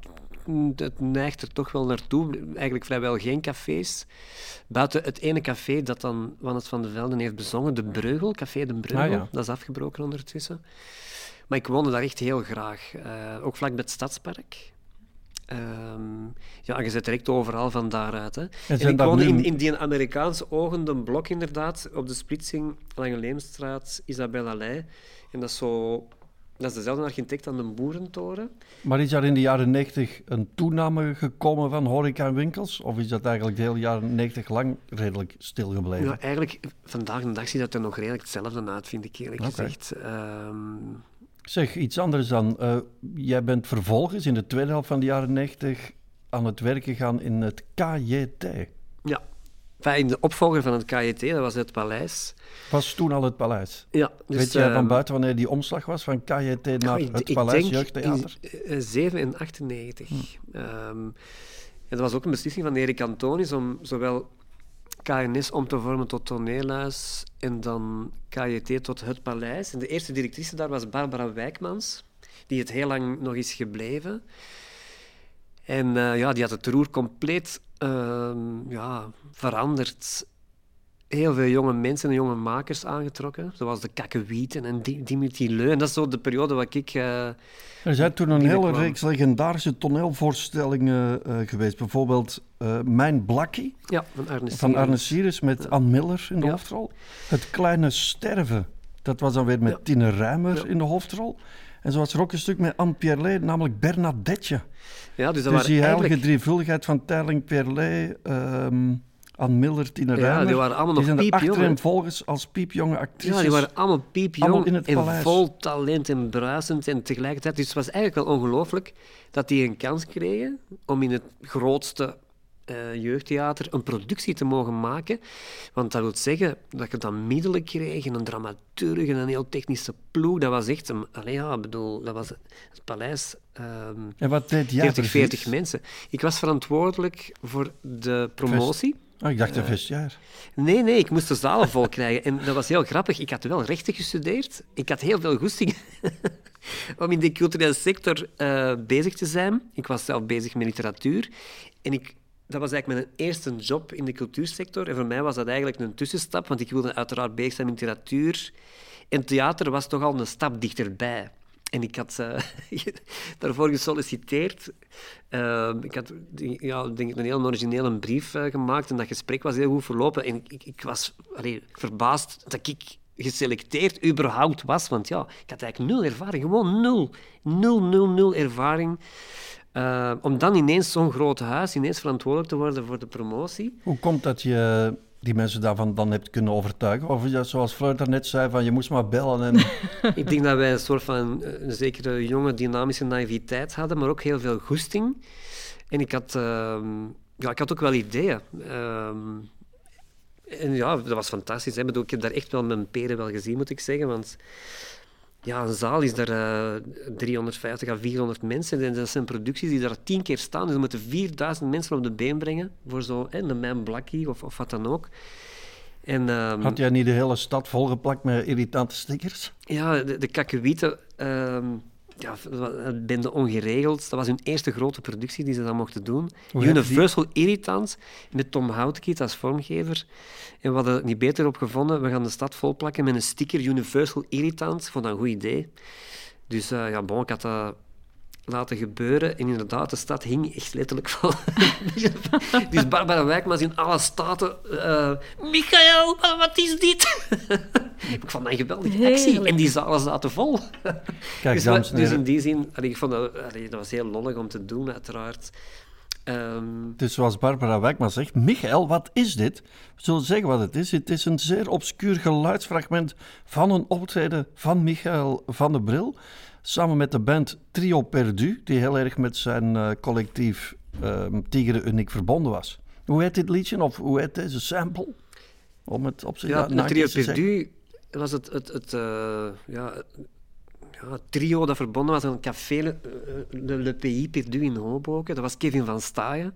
het neigt er toch wel naartoe. Eigenlijk vrijwel geen cafés. Buiten het ene café dat dan Wannes van de Velden heeft bezongen, De Breugel, Café De Breugel. Ah, ja. Dat is afgebroken ondertussen. Maar ik woonde daar echt heel graag. Eh, ook vlak bij het Stadspark. Ehm, ja, je zit direct overal van daaruit. Hè. En, ik woonde nu- in, in die Amerikaanse ogende blok inderdaad, op de splitsing Lange Leemstraat, Isabella Lei. En dat is zo... Dat is dezelfde architect aan de Boerentoren. Maar is er in de jaren 90 een toename gekomen van horeca en winkels? Of is dat eigenlijk de hele jaren 90 lang redelijk stilgebleven? Ja, eigenlijk, vandaag de dag ziet dat er nog redelijk hetzelfde uit, vind ik eerlijk gezegd. Ehm, Zeg, iets anders dan. eh, jij bent vervolgens in de tweede helft van de jaren 90 aan het werk gegaan in het KJT. ja. In de opvolger van het KJT, dat was het Paleis. Was toen al het paleis? Ja, dus, Weet jij van ehm, buiten wanneer die omslag was van KJT naar het ik Paleis denk Jeugdtheater? In eh, 7 en 98. Ehm, en dat was ook een beslissing van Erik Antonis om zowel KNS om te vormen tot toneelhuis en dan KJT tot het paleis. En de eerste directrice daar was Barbara Wijkmans, die het heel lang nog is gebleven. En eh, ja, die had het roer compleet ehm, ja, veranderd. Heel veel jonge mensen en jonge makers aangetrokken, zoals de Kakkewieten en Di- Dimitri Leu. En dat is zo de periode wat ik... eh, Er zijn toen een hele reeks legendarische toneelvoorstellingen eh, geweest. Bijvoorbeeld eh, Mijn Blakkie ja, van Arne van Sierens. Arne Sirius met Ann Miller in de Ja. hoofdrol. Het Kleine Sterven, dat was dan weer met Ja. Tine Rijmer Ja. in de hoofdrol. En zo was er ook een stuk met Anne Pierlet, namelijk Bernadette. Ja, dus dat Dus die heilige eigenlijk... drievuldigheid van Terling, Pierlet, ehm Anne Miller, Tine Ja, die waren allemaal die nog zijn piepjong, achter volgens als piepjonge actrices. Ja, die waren allemaal piepjong Allemaal in het en paleis. vol talent en bruisend en tegelijkertijd. Dus het was eigenlijk wel ongelooflijk dat die een kans kregen om in het grootste eh, jeugdtheater een productie te mogen maken. Want dat wil zeggen dat je dan middelen kreeg en een dramaturg en een heel technische ploeg. Dat was echt een... Allee, ja, ik bedoel, dat was het paleis... ehm En wat deed jij 30, 40 precies? mensen. Ik was verantwoordelijk voor de promotie. Oh, ik dacht de vestiaire. Nee, nee, ik moest de zalen vol krijgen. En dat was heel grappig. Ik had wel rechten gestudeerd. Ik had heel veel goesting om in de culturele sector eh, bezig te zijn. Ik was zelf bezig met literatuur. En ik, dat was eigenlijk mijn eerste job in de cultuursector. En voor mij was dat eigenlijk een tussenstap, want ik wilde uiteraard bezig zijn met literatuur. En theater was toch al een stap dichterbij. En ik had eh, daarvoor gesolliciteerd. Eh, ik had ja, denk ik, een heel originele brief eh, gemaakt en dat gesprek was heel goed verlopen. En ik, ik was allee, verbaasd dat ik geselecteerd überhaupt was. Want ja, ik had eigenlijk nul ervaring. Gewoon nul. Nul, nul, nul ervaring. Eh, om dan ineens zo'n groot huis, ineens verantwoordelijk te worden voor de promotie. Hoe komt dat je die mensen daarvan dan hebt kunnen overtuigen? Of dat zoals Fleur daarnet zei, van je moest maar bellen en... Ik denk dat wij een soort van eh, een zekere jonge dynamische naïviteit hadden, maar ook heel veel goesting. En ik had, ehm, ja, ik had ook wel ideeën. Ehm, en ja, dat was fantastisch. Hè. Ik, bedoel, ik heb daar echt wel mijn peren wel gezien, moet ik zeggen. Want ja, een zaal is daar eh 350 à 400 mensen. En dat zijn producties die daar tien keer staan. Dus er moeten 4000 mensen op de been brengen voor zo hè, een mijn blakkie of, of wat dan ook. En, ehm, Had jij niet de hele stad volgeplakt met irritante stickers? ja, de, de Kakkewieten, ehm ja, een bende ongeregeld. Dat was hun eerste grote productie die ze dan mochten doen. Universal Irritant, met Tom Houtkiet als vormgever. En we hadden het niet beter op gevonden. We gaan de stad volplakken met een sticker Universal Irritant. Ik vond dat een goed idee. Dus eh, ja, bon, ik had dat laten gebeuren. En inderdaad, de stad hing echt letterlijk van... dus Barbara Wijkmans in alle staten... eh Michael, wa- wat is dit? ik vond dat een geweldige actie. Heerlijk. En die zalen zaten vol. Kijk, dus, dames dus in die zin... allee, ik vond dat, allee, dat was heel lollig om te doen, uiteraard. Ehm, Dus zoals Barbara Wijkman zegt, Michael, wat is dit? We zullen zeggen wat het is. Het is een zeer obscuur geluidsfragment van een optreden van Michael van der Bril. Samen met de band Trio Perdu, die heel erg met zijn eh, collectief ehm Tigre Uniek verbonden was. Hoe heet dit liedje of hoe heet deze sample? Om het op zich Ja, na trio zeggen. Perdu was het, het, het, eh, ja, ja, trio dat verbonden was aan het café Le, eh, Le, Le Pays Perdu in Hoboken. Dat was Kevin van Staaien, een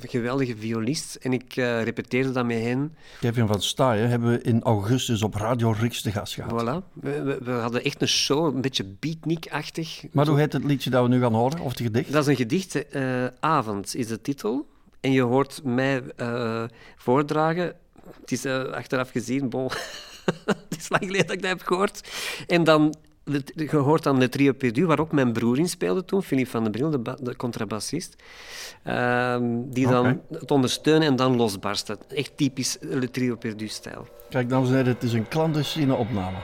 geweldige violist. En ik eh, repeteerde dat met hen. Kevin van Staaien hebben we in augustus op Radio Riks te gast gehad. Voilà. We, we- we hadden echt een show, een beetje beatnik-achtig. Maar hoe heet het liedje dat we nu gaan horen, of het gedicht? Dat is een gedicht. eh, Avond is de titel. En je hoort mij eh, voordragen. Het is achteraf gezien, bon, het is lang geleden dat ik dat heb gehoord. En dan, hoort dan de trio Perdu, waar ook mijn broer in speelde toen, Philip van den Bril, de, ba- de contrabassist. Ehm, die dan het ondersteunen en dan losbarsten. Echt typisch Le Trio Perdu-stijl. Kijk, dames en heren, het is een clandestine opname.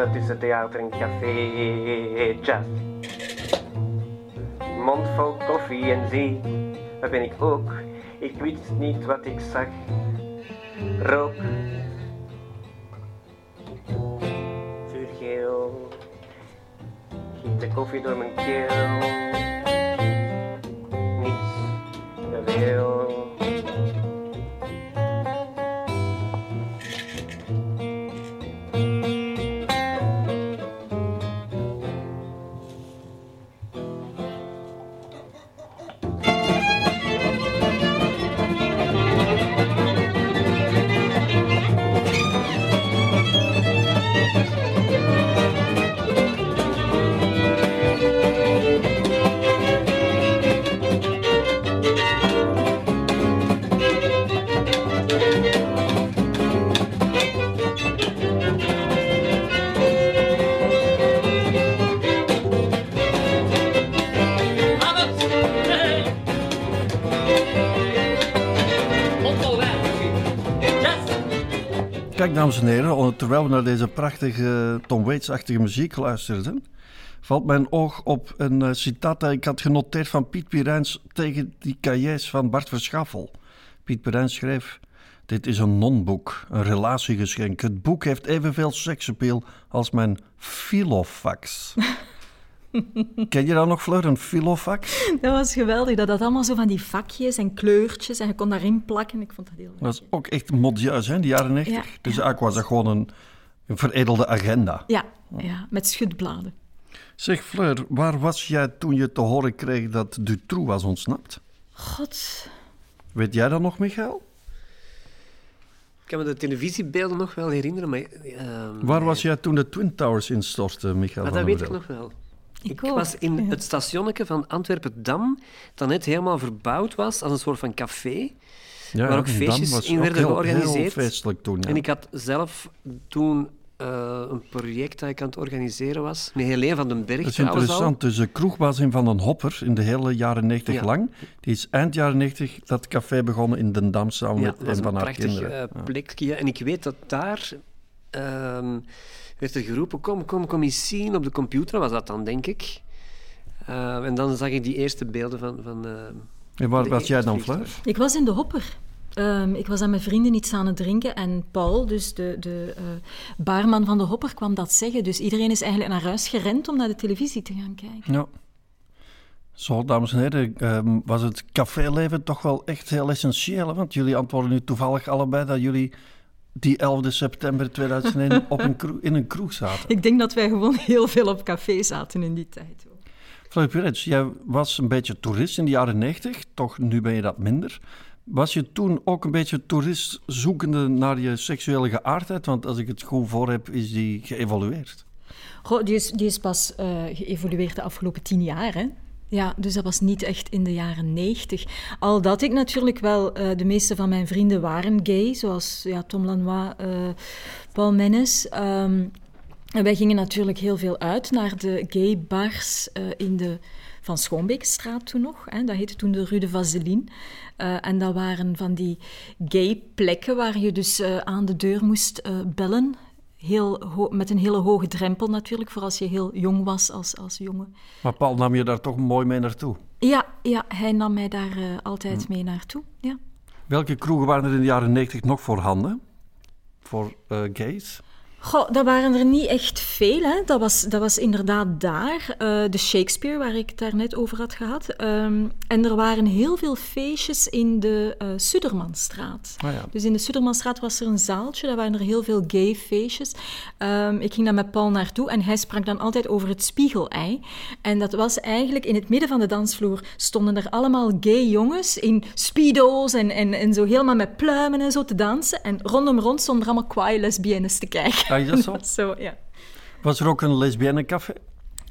Schommelen tussen theater en café. Jazz. Mond vol koffie en zee. Waar ben ik ook? Ik wist niet wat ik zag. Rook. Vuurgeel. Giet de koffie door mijn keel. Dames en heren, terwijl we naar deze prachtige Tom Waits-achtige muziek luisterden, valt mijn oog op een eh, citaat dat ik had genoteerd van Piet Pirijns tegen die cahiers van Bart Verschaffel. Piet Pirijns schreef: Dit is een non-boek, een relatiegeschenk. Het boek heeft evenveel seksappeal als mijn filofax. Ken je dat nog, Fleur, een filofax? Dat was geweldig. Dat had allemaal zo van die vakjes en kleurtjes en je kon daarin plakken. Ik vond dat heel leuk. Dat is ook echt modieus, hè, in de jaren 90. Ja, dus ja. eigenlijk was dat gewoon een, een veredelde agenda. Ja, ja, met schutbladen. Zeg Fleur, waar was jij toen je te horen kreeg dat Dutroux was ontsnapt? God, Weet jij dat nog, Michael? Ik kan me de televisiebeelden nog wel herinneren, maar... ehm, Waar was jij toen de Twin Towers instortte, Michael? Maar van dat weet ik nog wel. Ik was in ja. het stationnetje van Antwerpen-Dam, dat net helemaal verbouwd was als een soort van café. Ja, waar ook feestjes was in ook werden heel, georganiseerd. Heel feestelijk toen, ja. En ik had zelf toen eh, een project dat ik aan het organiseren was. Met Helene van den Berg Dat is trouwens al. interessant. Dus de kroeg was in Van den Hopper in de hele jaren 90 Ja. lang. Die is eind jaren 90 dat café begonnen in Den Dam samen Ja, met dat was een een van haar prachtig kinderen. eh, plekje. En ik weet dat daar ehm, werd er geroepen, kom, kom, kom eens zien. Op de computer was dat dan, denk ik. Eh, en dan zag ik die eerste beelden van... van eh, En waar was jij dan. Fleur? Ik was in de hopper. Ehm, ik was aan mijn vrienden iets aan het drinken en Paul, dus de, de eh, baarman van de hopper, kwam dat zeggen. Dus iedereen is eigenlijk naar huis gerend om naar de televisie te gaan kijken. Ja. Zo, dames en heren, ehm, was het caféleven toch wel echt heel essentieel? hè? Want jullie antwoorden nu toevallig allebei dat jullie die 11 september 2001 op een kroeg, in een kroeg zaten. Ik denk dat wij gewoon heel veel op café zaten in die tijd. hoor. Fleur Purets, jij was een beetje toerist in de jaren 90, toch nu ben je dat minder. Was je toen ook een beetje toerist zoekende naar je seksuele geaardheid? Want als ik het goed voor heb, is die geëvolueerd. Goh, die, is, die is pas eh, geëvolueerd de afgelopen tien jaar. Hè? Ja, dus dat was niet echt in de jaren negentig. Al dat ik natuurlijk wel, eh, de meeste van mijn vrienden waren gay, zoals ja, Tom Lanois, eh, Paul Mennes. Ehm, en wij gingen natuurlijk heel veel uit naar de gay bars eh, in de Van Schoonbeekstraat toen nog. Hè. Dat heette toen de Rue de Vaseline. En dat waren van die gay plekken waar je dus aan de deur moest bellen. Heel met een hele hoge drempel natuurlijk, voor als je heel jong was als, als jongen. Maar Paul nam je daar toch mooi mee naartoe. Ja, ja hij nam mij daar eh, altijd mee naartoe. Ja. Welke kroegen waren er in de jaren 90 nog voorhanden? Voor eh, gays? Goh, dat waren er niet echt veel. Hè. Dat, was, dat was inderdaad daar, eh, de Shakespeare, waar ik het daarnet over had gehad. Ehm, en er waren heel veel feestjes in de eh Sudermanstraat. Ah ja. Dus in de Sudermanstraat was er een zaaltje, daar waren er heel veel gay feestjes. Ehm, ik ging daar met Paul naartoe en hij sprak dan altijd over het spiegelei. En dat was eigenlijk in het midden van de dansvloer stonden er allemaal gay jongens in speedo's en, en, en zo helemaal met pluimen en zo te dansen. En rondom rond stonden er allemaal quaai lesbiennes te kijken. Ah, is dat zo? Zo, ja. Was er ook een lesbiennencafé?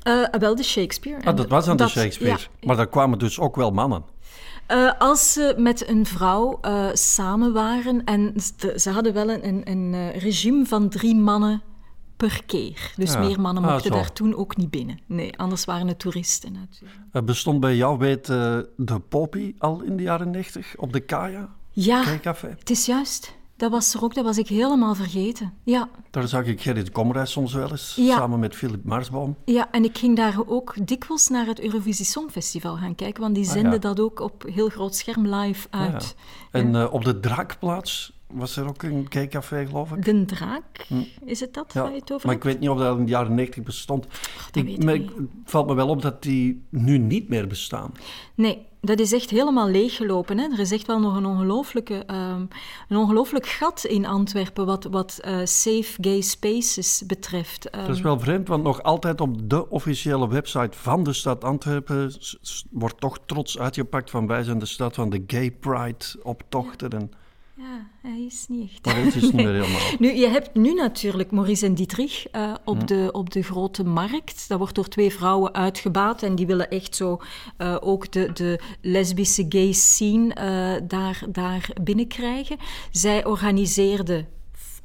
Eh, wel de Shakespeare. Ah, dat was aan de Shakespeare. ja. Maar daar kwamen dus ook wel mannen. Eh, als ze met een vrouw eh, samen waren en ze, ze hadden wel een, een, een regime van drie mannen per keer. Dus Ja. meer mannen Ah, mochten daar toen ook niet binnen. Nee, anders waren het toeristen natuurlijk. Er bestond bij jou, weet de Poppy al in de jaren 90 op de Kaya? Ja, Kijkcafé. het is juist. Dat was er ook, dat was ik helemaal vergeten. Ja, Daar zag ik Gerrit Komrij soms wel eens, Ja. samen met Philip Marsboom. ja, en ik ging daar ook dikwijls naar het Eurovisie Songfestival gaan kijken, want die Ah, zenden ja. dat ook op heel groot scherm live Ah, ja. uit. En eh, op de Draakplaats was er ook een kijkcafé, geloof ik. De Draak, is het dat Hm. Ja, waar je het over maar ik hebt? weet niet of dat in de jaren 90 bestond. dat weet ik maar niet. Het valt me wel op dat die nu niet meer bestaan. Nee, dat is echt helemaal leeggelopen. Hè. Er is echt wel nog een, ongelooflijke, ehm, een ongelooflijk gat in Antwerpen wat, wat eh, safe gay spaces betreft. Ehm, Dat is wel vreemd, want nog altijd op de officiële website van de stad Antwerpen wordt toch trots uitgepakt van wij zijn de stad van de gay pride optochten. En, Ja, hij is niet echt. maar dat is het niet meer helemaal. Nu, je hebt nu natuurlijk Maurice en Dietrich eh, op, de, op de grote markt. Dat wordt door twee vrouwen uitgebaat en die willen echt zo eh, ook de, de lesbische gay scene eh, daar, daar binnenkrijgen. Zij organiseerden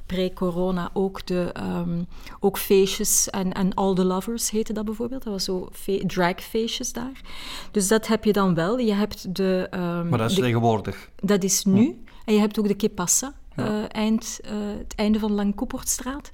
pre-corona ook, de, ehm, ook feestjes en, en All the Lovers heette dat bijvoorbeeld. Dat was zo fe- dragfeestjes daar. Dus dat heb je dan wel. Je hebt de... ehm, Maar dat is de- tegenwoordig. dat is nu. En je hebt ook de Kepassa, eh, eind, eh, het einde van Langkoeportstraat.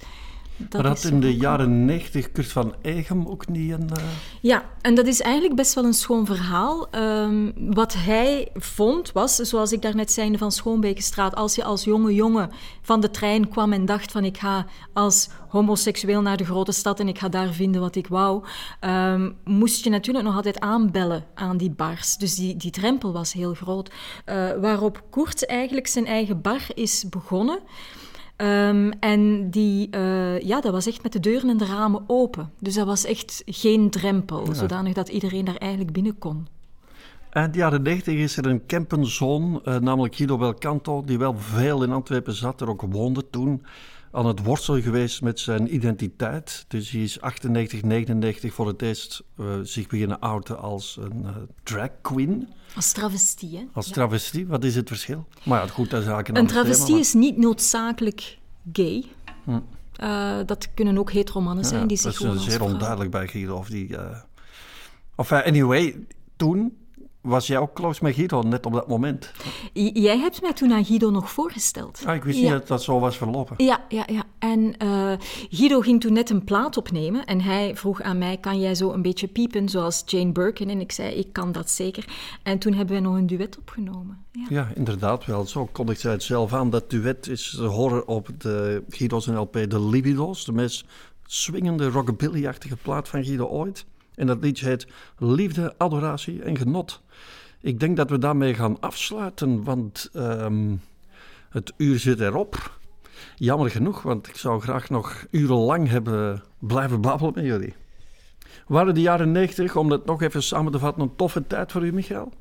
Dat maar had in de jaren 90 Kurt van Egem ook niet een... eh, Ja, en dat is eigenlijk best wel een schoon verhaal. Ehm, wat hij vond was, zoals ik daarnet zei, Van Schoonbekenstraat, als je als jonge jongen van de trein kwam en dacht van ik ga als homoseksueel naar de grote stad en ik ga daar vinden wat ik wou, ehm, moest je natuurlijk nog altijd aanbellen aan die bars. Dus die, die drempel was heel groot. Eh, waarop Koert eigenlijk zijn eigen bar is begonnen. Ehm, en die, eh, ja, dat was echt met de deuren en de ramen open. Dus dat was echt geen drempel, zodanig dat iedereen daar eigenlijk binnen kon. Eind jaren 90 is er een campenzoon, eh, namelijk Guido Belcanto, die wel veel in Antwerpen zat, er ook woonde toen, aan het worstelen geweest met zijn identiteit. Dus hij is 98, 99 voor het eerst eh, zich beginnen outen als een eh, drag queen, Als travestie, hè? als travestie. Wat is het verschil? Maar ja, goed, dat is eigenlijk een Een travestie thema, is niet noodzakelijk gay. Hm. Eh, dat kunnen ook hetero-mannen zijn Ja, die dat zich is eh, als zeer onduidelijk bij Guido. Of die, Of anyway, toen was jij ook close met Guido, net op dat moment. J- Jij hebt mij toen aan Guido nog voorgesteld. Ah, ik wist Ja. niet dat dat zo was verlopen. Ja, ja, ja. En eh, Guido ging toen net een plaat opnemen en hij vroeg aan mij, kan jij zo een beetje piepen zoals Jane Birkin? En ik zei, ik kan dat zeker. En toen hebben we nog een duet opgenomen. Ja. Ja, inderdaad wel. Zo kondigt zij het zelf aan. Dat duet is horen op de Guido's LP De Libido's. De meest swingende, rockabilly-achtige plaat van Guido ooit. En dat liedje heet Liefde, Adoratie en Genot. Ik denk dat we daarmee gaan afsluiten, want ehm, het uur zit erop. Jammer genoeg, want ik zou graag nog urenlang hebben blijven babbelen met jullie. Waren de jaren 90, om dat nog even samen te vatten, een toffe tijd voor u, Michael?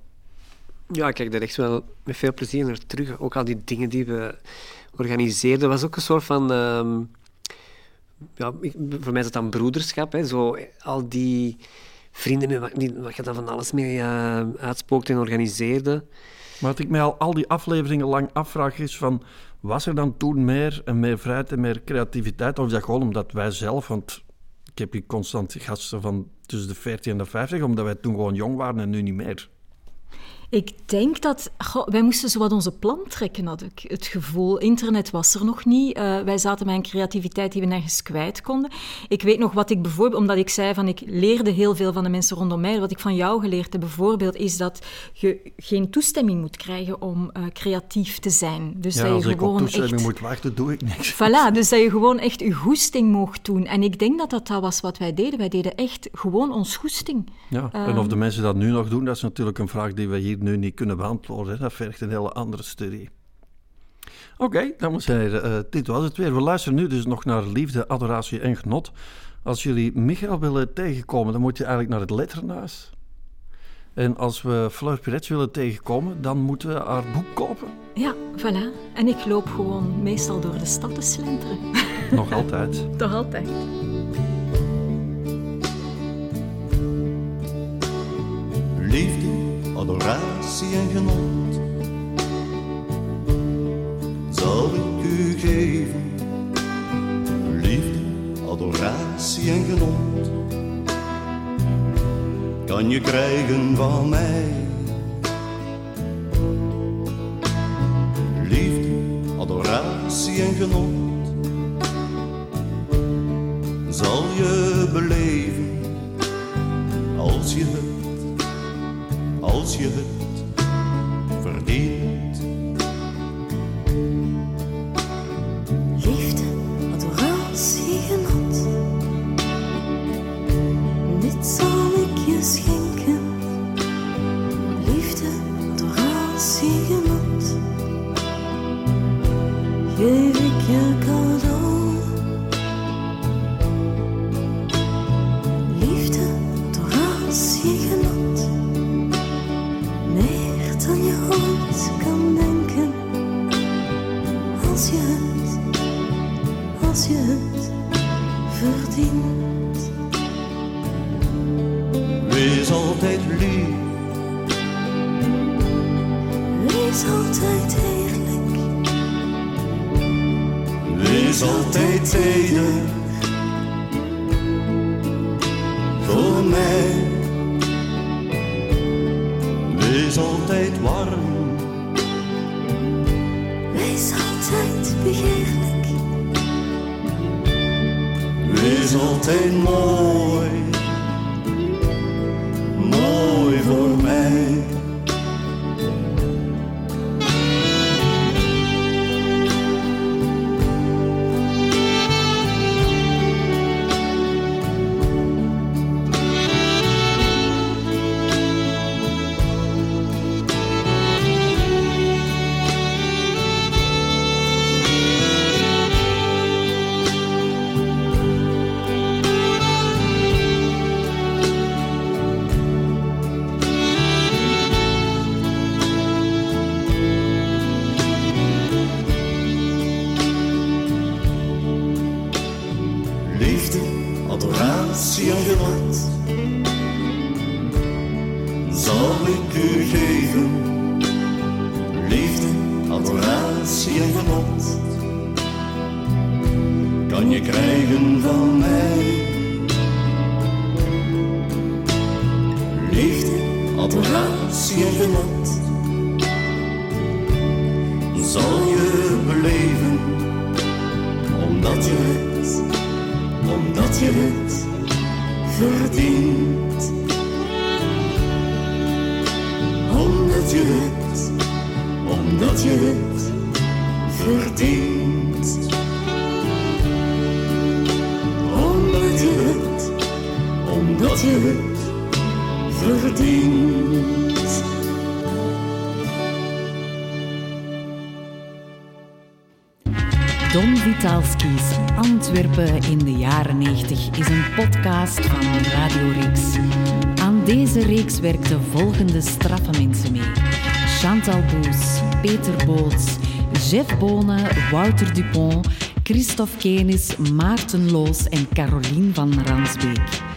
Ja, ik kijk daar echt wel met veel plezier naar terug. Ook al die dingen die we organiseerden, was ook een soort van... ehm, ja, voor mij is het dan broederschap. Hè, zo, al die vrienden met wat, je dan van alles mee uitspookte en organiseerde. Maar wat ik mij al, al die afleveringen lang afvraag is van... Was er dan toen meer en meer vrijheid en meer creativiteit? Of is dat gewoon omdat wij zelf... Want ik heb hier constant gasten van tussen de 40 en de 50... Omdat wij toen gewoon jong waren en nu niet meer. Ik denk dat... goh, wij moesten zo wat onze plan trekken, had ik het gevoel. Internet was er nog niet. Eh, wij zaten met een creativiteit die we nergens kwijt konden. Ik weet nog wat ik bijvoorbeeld... Omdat ik zei van, ik leerde heel veel van de mensen rondom mij. Wat ik van jou geleerd heb bijvoorbeeld, is dat je geen toestemming moet krijgen om eh, creatief te zijn. Dus Ja, dat als je ik op gewoon toestemming echt... moet wachten, doe ik niks. Voilà, dus dat je gewoon echt je goesting mocht doen. En ik denk dat dat, dat was wat wij deden. Wij deden echt gewoon ons goesting. Ja, en Ehm. of de mensen dat nu nog doen, dat is natuurlijk een vraag die we hier nu niet kunnen beantwoorden. hè. Dat vergt een hele andere studie. Oké, dames en heren, eh, dit was het weer. We luisteren nu dus nog naar Liefde, Adoratie en Genot. Als jullie Michael willen tegenkomen, dan moet je eigenlijk naar het Letterhuis. En als we Fleur Pirets willen tegenkomen, dan moeten we haar boek kopen. Ja, voilà. En ik loop gewoon meestal door de stad te slenteren. Nog altijd. Toch altijd. Liefde, adoratie en genot zal ik u geven. Liefde, adoratie en genot kan je krijgen van mij. Liefde, adoratie en genot In de jaren 90 is een podcast van Radio Rix. Aan deze reeks werkten volgende straffe mensen mee. Chantal Boes, Peter Boots, Jeff Bonen, Wouter Dupont, Christophe Kenis, Maarten Loos en Caroline van Ransbeek.